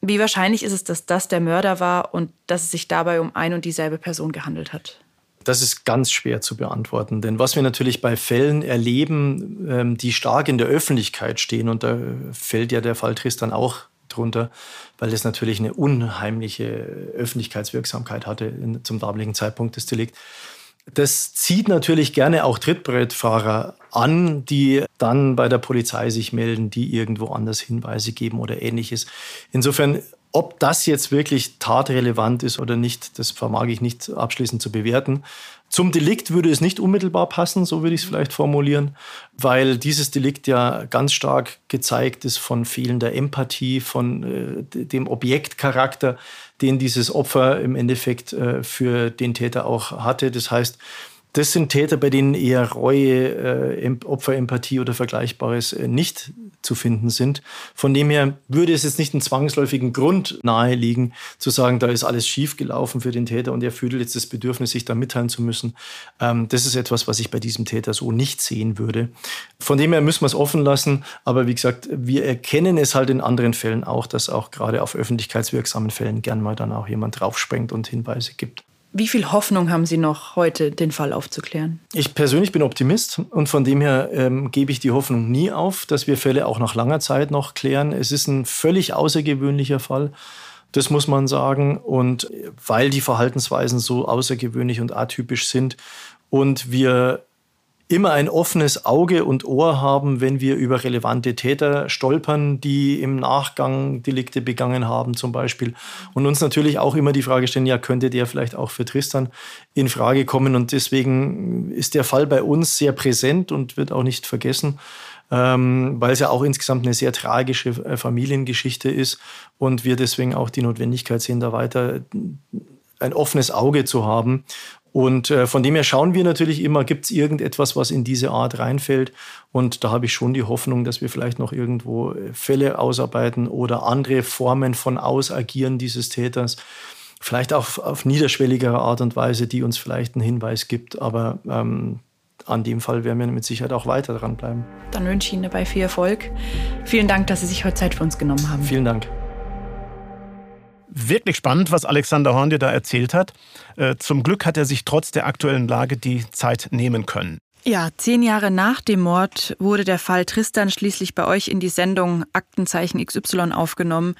Wie wahrscheinlich ist es, dass das der Mörder war und dass es sich dabei um ein und dieselbe Person gehandelt hat? Das ist ganz schwer zu beantworten. Denn was wir natürlich bei Fällen erleben, ähm, die stark in der Öffentlichkeit stehen, und da fällt ja der Fall Tristan auch drunter, weil es natürlich eine unheimliche Öffentlichkeitswirksamkeit hatte zum damaligen Zeitpunkt des Delikts. Das zieht natürlich gerne auch Trittbrettfahrer an, die dann bei der Polizei sich melden, die irgendwo anders Hinweise geben oder ähnliches. Insofern ob das jetzt wirklich tatrelevant ist oder nicht, das vermag ich nicht abschließend zu bewerten. Zum Delikt würde es nicht unmittelbar passen, so würde ich es vielleicht formulieren, weil dieses Delikt ja ganz stark gezeigt ist von fehlender Empathie, von äh, dem Objektcharakter, den dieses Opfer im Endeffekt äh, für den Täter auch hatte. Das heißt, das sind Täter, bei denen eher Reue, äh, Opferempathie oder Vergleichbares äh, nicht zu finden sind. Von dem her würde es jetzt nicht einen zwangsläufigen Grund naheliegen, zu sagen, da ist alles schief gelaufen für den Täter und er fühlt jetzt das Bedürfnis, sich da mitteilen zu müssen. Ähm, das ist etwas, was ich bei diesem Täter so nicht sehen würde. Von dem her müssen wir es offen lassen. Aber wie gesagt, wir erkennen es halt in anderen Fällen auch, dass auch gerade auf öffentlichkeitswirksamen Fällen gern mal dann auch jemand draufsprengt und Hinweise gibt. Wie viel Hoffnung haben Sie noch, heute den Fall aufzuklären? Ich persönlich bin Optimist und von dem her ähm, gebe ich die Hoffnung nie auf, dass wir Fälle auch nach langer Zeit noch klären. Es ist ein völlig außergewöhnlicher Fall. Das muss man sagen. Und weil die Verhaltensweisen so außergewöhnlich und atypisch sind und wir immer ein offenes Auge und Ohr haben, wenn wir über relevante Täter stolpern, die im Nachgang Delikte begangen haben zum Beispiel. Und uns natürlich auch immer die Frage stellen, ja, könnte der vielleicht auch für Tristan in Frage kommen? Und deswegen ist der Fall bei uns sehr präsent und wird auch nicht vergessen. Ähm, weil es ja auch insgesamt eine sehr tragische äh, Familiengeschichte ist und wir deswegen auch die Notwendigkeit sehen, da weiter ein offenes Auge zu haben und äh, von dem her schauen wir natürlich immer, gibt es irgendetwas, was in diese Art reinfällt. Und da habe ich schon die Hoffnung, dass wir vielleicht noch irgendwo äh, Fälle ausarbeiten oder andere Formen von Ausagieren dieses Täters. Vielleicht auch auf niederschwelligere Art und Weise, die uns vielleicht einen Hinweis gibt. Aber ähm, an dem Fall werden wir mit Sicherheit auch weiter dranbleiben. Dann wünsche ich Ihnen dabei viel Erfolg. Vielen Dank, dass Sie sich heute Zeit für uns genommen haben. Vielen Dank. Wirklich spannend, was Alexander Horn dir da erzählt hat. Äh, zum Glück hat er sich trotz der aktuellen Lage die Zeit nehmen können. Ja, zehn Jahre nach dem Mord wurde der Fall Tristan schließlich bei euch in die Sendung Aktenzeichen XY aufgenommen.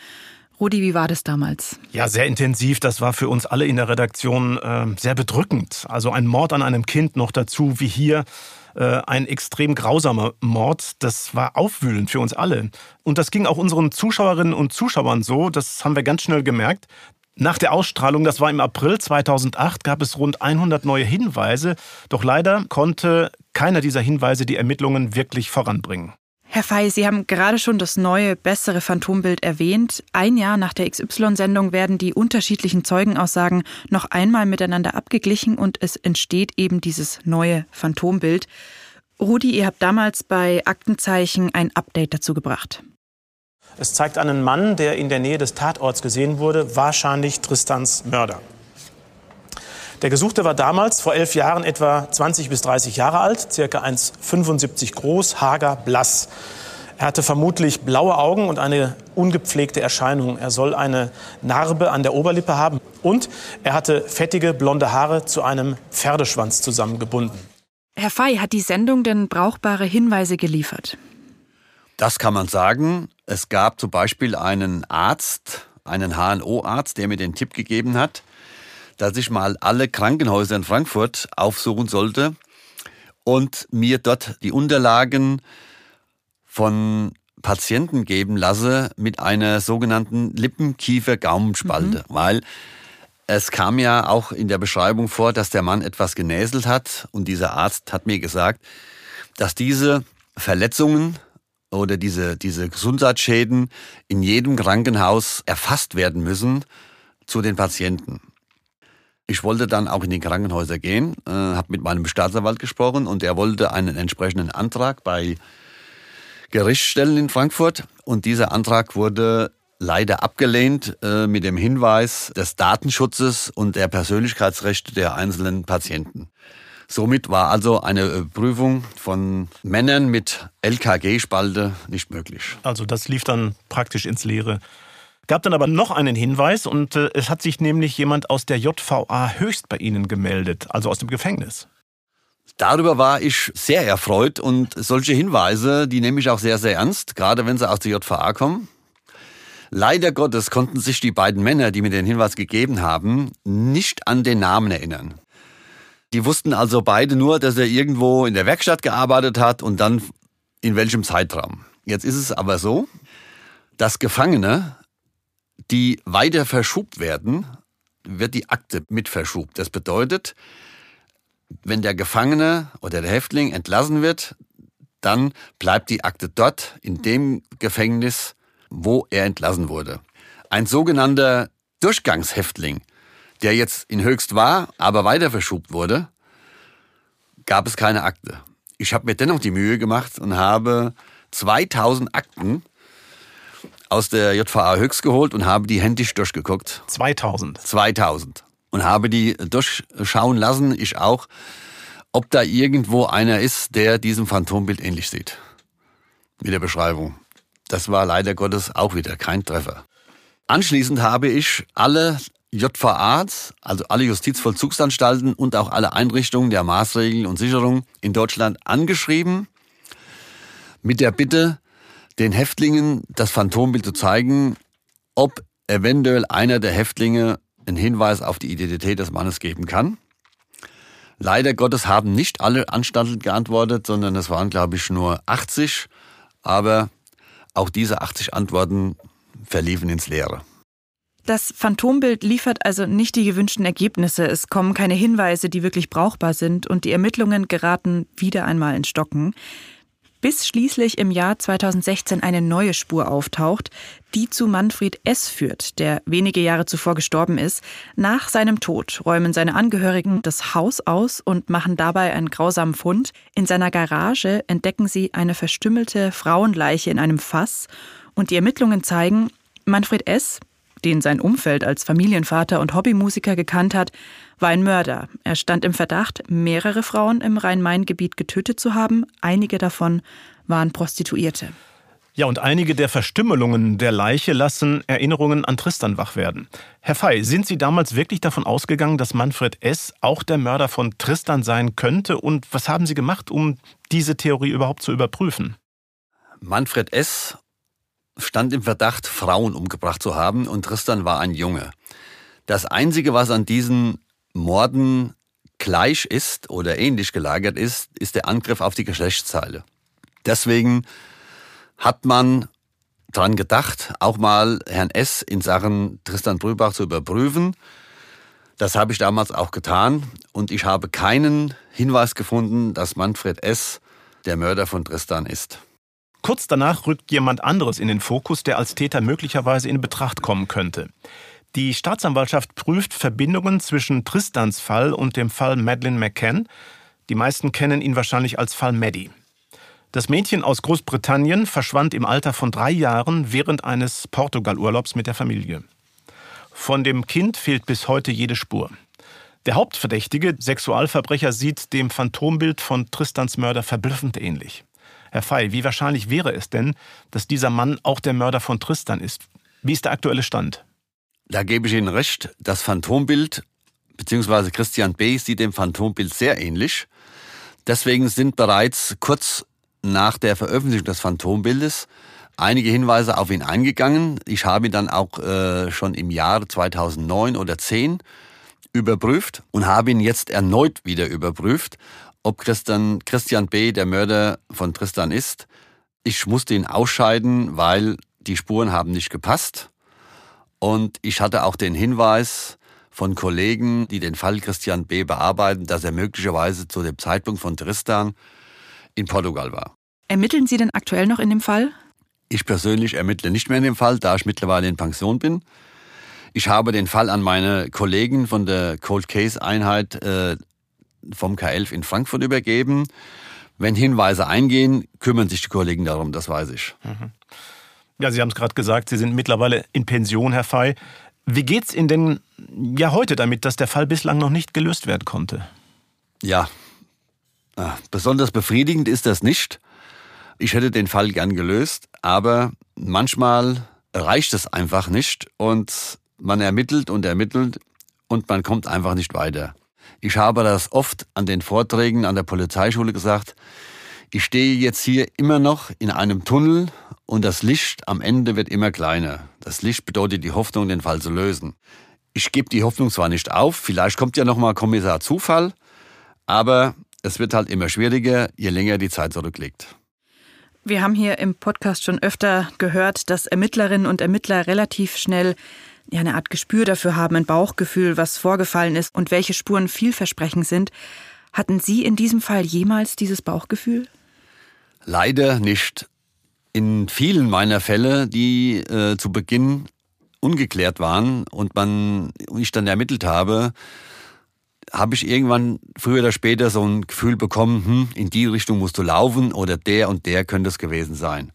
Rudi, wie war das damals? Ja, sehr intensiv. Das war für uns alle in der Redaktion äh, sehr bedrückend. Also ein Mord an einem Kind noch dazu, wie hier. Äh, ein extrem grausamer Mord. Das war aufwühlend für uns alle. Und das ging auch unseren Zuschauerinnen und Zuschauern so. Das haben wir ganz schnell gemerkt. Nach der Ausstrahlung, das war im April 2008, gab es rund 100 neue Hinweise. Doch leider konnte keiner dieser Hinweise die Ermittlungen wirklich voranbringen. Herr Fey, Sie haben gerade schon das neue, bessere Phantombild erwähnt. Ein Jahr nach der XY-Sendung werden die unterschiedlichen Zeugenaussagen noch einmal miteinander abgeglichen und es entsteht eben dieses neue Phantombild. Rudi, ihr habt damals bei Aktenzeichen ein Update dazu gebracht. Es zeigt einen Mann, der in der Nähe des Tatorts gesehen wurde, wahrscheinlich Tristans Mörder. Der Gesuchte war damals, vor elf Jahren, etwa 20 bis 30 Jahre alt, circa 1,75 groß, hager, blass. Er hatte vermutlich blaue Augen und eine ungepflegte Erscheinung. Er soll eine Narbe an der Oberlippe haben und er hatte fettige blonde Haare zu einem Pferdeschwanz zusammengebunden. Herr Fey, hat die Sendung denn brauchbare Hinweise geliefert? Das kann man sagen. Es gab zum Beispiel einen Arzt, einen HNO-Arzt, der mir den Tipp gegeben hat, dass ich mal alle Krankenhäuser in Frankfurt aufsuchen sollte und mir dort die Unterlagen von Patienten geben lasse mit einer sogenannten Lippenkiefer-Gaumenspalte, mhm. weil es kam ja auch in der Beschreibung vor, dass der Mann etwas genäselt hat und dieser Arzt hat mir gesagt, dass diese Verletzungen oder diese, diese Gesundheitsschäden in jedem Krankenhaus erfasst werden müssen zu den Patienten. Ich wollte dann auch in die Krankenhäuser gehen, äh, habe mit meinem Staatsanwalt gesprochen und er wollte einen entsprechenden Antrag bei Gericht stellen in Frankfurt und dieser Antrag wurde leider abgelehnt äh, mit dem Hinweis des Datenschutzes und der Persönlichkeitsrechte der einzelnen Patienten. Somit war also eine Prüfung von Männern mit LKG-Spalte nicht möglich. Also das lief dann praktisch ins Leere. Gab dann aber noch einen Hinweis und äh, es hat sich nämlich jemand aus der JVA Höchst bei Ihnen gemeldet, also aus dem Gefängnis. Darüber war ich sehr erfreut und solche Hinweise, die nehme ich auch sehr, sehr ernst, gerade wenn sie aus der JVA kommen. Leider Gottes konnten sich die beiden Männer, die mir den Hinweis gegeben haben, nicht an den Namen erinnern. Die wussten also beide nur, dass er irgendwo in der Werkstatt gearbeitet hat und dann in welchem Zeitraum. Jetzt ist es aber so, dass Gefangene die weiter verschubt werden, wird die Akte mit verschubt. Das bedeutet, wenn der Gefangene oder der Häftling entlassen wird, dann bleibt die Akte dort in dem Gefängnis, wo er entlassen wurde. Ein sogenannter Durchgangshäftling, der jetzt in Höchst war, aber weiter verschubt wurde, gab es keine Akte. Ich habe mir dennoch die Mühe gemacht und habe 2000 Akten aus der JVA Höchst geholt und habe die händisch durchgeguckt. 2000? 2000. Und habe die durchschauen lassen, ich auch, ob da irgendwo einer ist, der diesem Phantombild ähnlich sieht. Mit der Beschreibung. Das war leider Gottes auch wieder kein Treffer. Anschließend habe ich alle JVAs, also alle Justizvollzugsanstalten und auch alle Einrichtungen der Maßregeln und Sicherung in Deutschland angeschrieben mit der Bitte, den Häftlingen das Phantombild zu zeigen, ob eventuell einer der Häftlinge einen Hinweis auf die Identität des Mannes geben kann. Leider Gottes haben nicht alle Anstalten geantwortet, sondern es waren, glaube ich, nur 80. Aber auch diese 80 Antworten verliefen ins Leere. Das Phantombild liefert also nicht die gewünschten Ergebnisse. Es kommen keine Hinweise, die wirklich brauchbar sind und die Ermittlungen geraten wieder einmal in Stocken bis schließlich im Jahr 2016 eine neue Spur auftaucht, die zu Manfred S. führt, der wenige Jahre zuvor gestorben ist. Nach seinem Tod räumen seine Angehörigen das Haus aus und machen dabei einen grausamen Fund. In seiner Garage entdecken sie eine verstümmelte Frauenleiche in einem Fass und die Ermittlungen zeigen, Manfred S., den sein Umfeld als Familienvater und Hobbymusiker gekannt hat, war ein Mörder. Er stand im Verdacht, mehrere Frauen im Rhein-Main-Gebiet getötet zu haben. Einige davon waren Prostituierte. Ja, und einige der Verstümmelungen der Leiche lassen Erinnerungen an Tristan wach werden. Herr Fey, sind Sie damals wirklich davon ausgegangen, dass Manfred S. auch der Mörder von Tristan sein könnte? Und was haben Sie gemacht, um diese Theorie überhaupt zu überprüfen? Manfred S stand im Verdacht, Frauen umgebracht zu haben und Tristan war ein Junge. Das Einzige, was an diesen Morden gleich ist oder ähnlich gelagert ist, ist der Angriff auf die Geschlechtsteile. Deswegen hat man daran gedacht, auch mal Herrn S. in Sachen Tristan Brübach zu überprüfen. Das habe ich damals auch getan und ich habe keinen Hinweis gefunden, dass Manfred S. der Mörder von Tristan ist. Kurz danach rückt jemand anderes in den Fokus, der als Täter möglicherweise in Betracht kommen könnte. Die Staatsanwaltschaft prüft Verbindungen zwischen Tristans Fall und dem Fall Madeleine McCann. Die meisten kennen ihn wahrscheinlich als Fall Maddie. Das Mädchen aus Großbritannien verschwand im Alter von drei Jahren während eines Portugal-Urlaubs mit der Familie. Von dem Kind fehlt bis heute jede Spur. Der Hauptverdächtige, Sexualverbrecher, sieht dem Phantombild von Tristans Mörder verblüffend ähnlich. Herr Fey, wie wahrscheinlich wäre es denn, dass dieser Mann auch der Mörder von Tristan ist? Wie ist der aktuelle Stand? Da gebe ich Ihnen recht. Das Phantombild, beziehungsweise Christian B. sieht dem Phantombild sehr ähnlich. Deswegen sind bereits kurz nach der Veröffentlichung des Phantombildes einige Hinweise auf ihn eingegangen. Ich habe ihn dann auch äh, schon im Jahr 2009 oder 10 überprüft und habe ihn jetzt erneut wieder überprüft, ob Christian, Christian B. der Mörder von Tristan ist. Ich musste ihn ausscheiden, weil die Spuren haben nicht gepasst. Und ich hatte auch den Hinweis von Kollegen, die den Fall Christian B. bearbeiten, dass er möglicherweise zu dem Zeitpunkt von Tristan in Portugal war. Ermitteln Sie denn aktuell noch in dem Fall? Ich persönlich ermittle nicht mehr in dem Fall, da ich mittlerweile in Pension bin. Ich habe den Fall an meine Kollegen von der Cold Case Einheit äh, vom K11 in Frankfurt übergeben. Wenn Hinweise eingehen, kümmern sich die Kollegen darum, das weiß ich. Mhm. Ja, Sie haben es gerade gesagt, Sie sind mittlerweile in Pension, Herr Fey. Wie geht's Ihnen denn ja heute damit, dass der Fall bislang noch nicht gelöst werden konnte? Ja, Ah, besonders befriedigend ist das nicht. Ich hätte den Fall gern gelöst, aber manchmal reicht es einfach nicht und man ermittelt und ermittelt und man kommt einfach nicht weiter. Ich habe das oft an den Vorträgen an der Polizeischule gesagt. Ich stehe jetzt hier immer noch in einem Tunnel und das Licht am Ende wird immer kleiner. Das Licht bedeutet die Hoffnung, den Fall zu lösen. Ich gebe die Hoffnung zwar nicht auf, vielleicht kommt ja nochmal Kommissar Zufall, aber es wird halt immer schwieriger, je länger die Zeit zurückliegt. Wir haben hier im Podcast schon öfter gehört, dass Ermittlerinnen und Ermittler relativ schnell ja, eine Art Gespür dafür haben, ein Bauchgefühl, was vorgefallen ist und welche Spuren vielversprechend sind. Hatten Sie in diesem Fall jemals dieses Bauchgefühl? Leider nicht. In vielen meiner Fälle, die äh, zu Beginn ungeklärt waren und man ich dann ermittelt habe, habe ich irgendwann früher oder später so ein Gefühl bekommen, hm, in die Richtung musst du laufen oder der und der könnte es gewesen sein.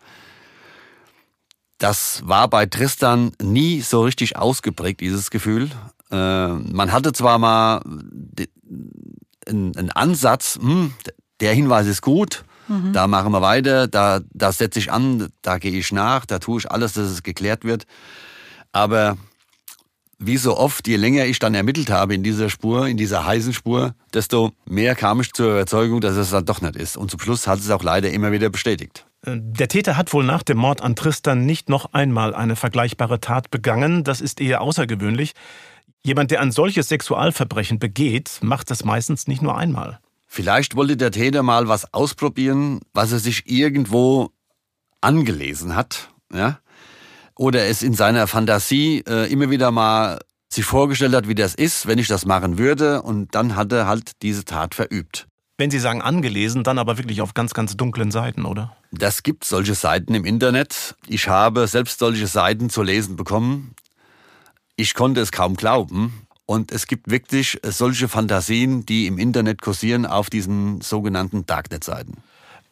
Das war bei Tristan nie so richtig ausgeprägt, dieses Gefühl. Äh, man hatte zwar mal einen Ansatz, hm, der Hinweis ist gut, da machen wir weiter, da, da setze ich an, da gehe ich nach, da tue ich alles, dass es geklärt wird. Aber wie so oft, je länger ich dann ermittelt habe in dieser Spur, in dieser heißen Spur, desto mehr kam ich zur Überzeugung, dass es dann doch nicht ist. Und zum Schluss hat es auch leider immer wieder bestätigt. Der Täter hat wohl nach dem Mord an Tristan nicht noch einmal eine vergleichbare Tat begangen. Das ist eher außergewöhnlich. Jemand, der ein solches Sexualverbrechen begeht, macht das meistens nicht nur einmal. Vielleicht wollte der Täter mal was ausprobieren, was er sich irgendwo angelesen hat. Ja? oder es in seiner Fantasie äh, immer wieder mal sich vorgestellt hat, wie das ist, wenn ich das machen würde. Und dann hat er halt diese Tat verübt. Wenn Sie sagen angelesen, dann aber wirklich auf ganz, ganz dunklen Seiten, oder? Das gibt solche Seiten im Internet. Ich habe selbst solche Seiten zu lesen bekommen. Ich konnte es kaum glauben. Und es gibt wirklich solche Fantasien, die im Internet kursieren auf diesen sogenannten Darknet-Seiten.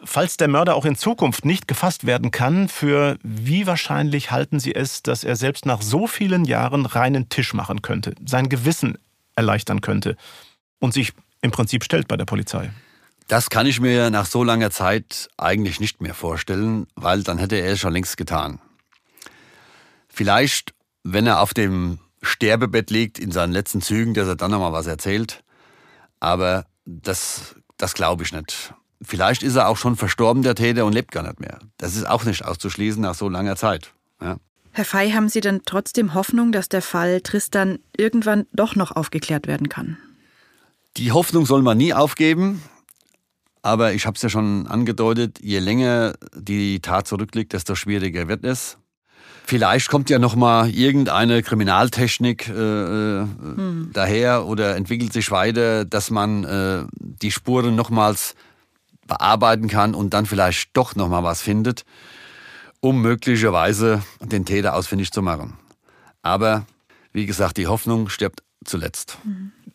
Falls der Mörder auch in Zukunft nicht gefasst werden kann, für wie wahrscheinlich halten Sie es, dass er selbst nach so vielen Jahren reinen Tisch machen könnte, sein Gewissen erleichtern könnte und sich im Prinzip stellt bei der Polizei? Das kann ich mir nach so langer Zeit eigentlich nicht mehr vorstellen, weil dann hätte er es schon längst getan. Vielleicht, wenn er auf dem Sterbebett liegt, in seinen letzten Zügen, dass er dann nochmal was erzählt. Aber das, das glaube ich nicht. Vielleicht ist er auch schon verstorben, der Täter, und lebt gar nicht mehr. Das ist auch nicht auszuschließen nach so langer Zeit. Ja. Herr Fey, haben Sie denn trotzdem Hoffnung, dass der Fall Tristan irgendwann doch noch aufgeklärt werden kann? Die Hoffnung soll man nie aufgeben. Aber ich habe es ja schon angedeutet, je länger die Tat zurückliegt, desto schwieriger wird es. Vielleicht kommt ja noch mal irgendeine Kriminaltechnik äh, hm. daher oder entwickelt sich weiter, dass man äh, die Spuren nochmals bearbeiten kann und dann vielleicht doch noch mal was findet, um möglicherweise den Täter ausfindig zu machen. Aber wie gesagt, die Hoffnung stirbt zuletzt.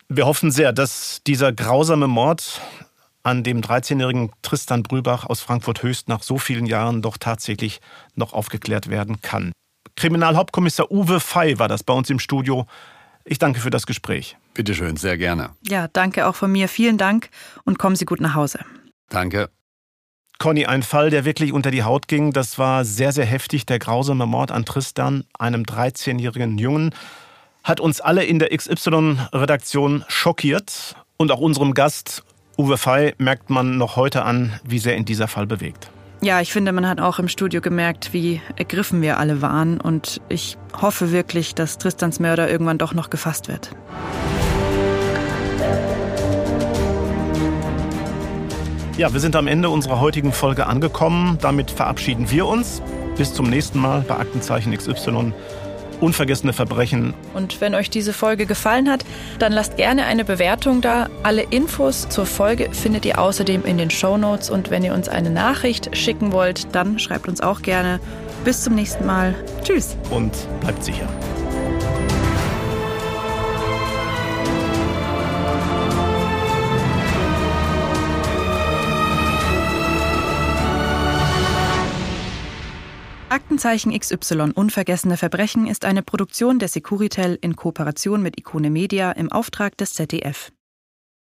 Wir hoffen sehr, dass dieser grausame Mord an dem 13-jährigen Tristan Brübach aus Frankfurt-Höchst nach so vielen Jahren doch tatsächlich noch aufgeklärt werden kann. Kriminalhauptkommissar Uwe Fey war das bei uns im Studio. Ich danke für das Gespräch. Bitte schön, sehr gerne. Ja, danke auch von mir. Vielen Dank und kommen Sie gut nach Hause. Danke. Conny, ein Fall, der wirklich unter die Haut ging. Das war sehr, sehr heftig. Der grausame Mord an Tristan, einem 13-jährigen Jungen, hat uns alle in der XY-Redaktion schockiert. Und auch unserem Gast Uwe Fey merkt man noch heute an, wie sehr ihn dieser Fall bewegt. Ja, ich finde, man hat auch im Studio gemerkt, wie ergriffen wir alle waren. Und ich hoffe wirklich, dass Tristans Mörder irgendwann doch noch gefasst wird. Ja, wir sind am Ende unserer heutigen Folge angekommen. Damit verabschieden wir uns. Bis zum nächsten Mal bei Aktenzeichen XY unvergessene Verbrechen. Und wenn euch diese Folge gefallen hat, dann lasst gerne eine Bewertung da. Alle Infos zur Folge findet ihr außerdem in den Show Notes. Und wenn ihr uns eine Nachricht schicken wollt, dann schreibt uns auch gerne. Bis zum nächsten Mal. Tschüss. Und bleibt sicher. Aktenzeichen XY Unvergessene Verbrechen ist eine Produktion der Securitel in Kooperation mit Ikone Media im Auftrag des ZDF.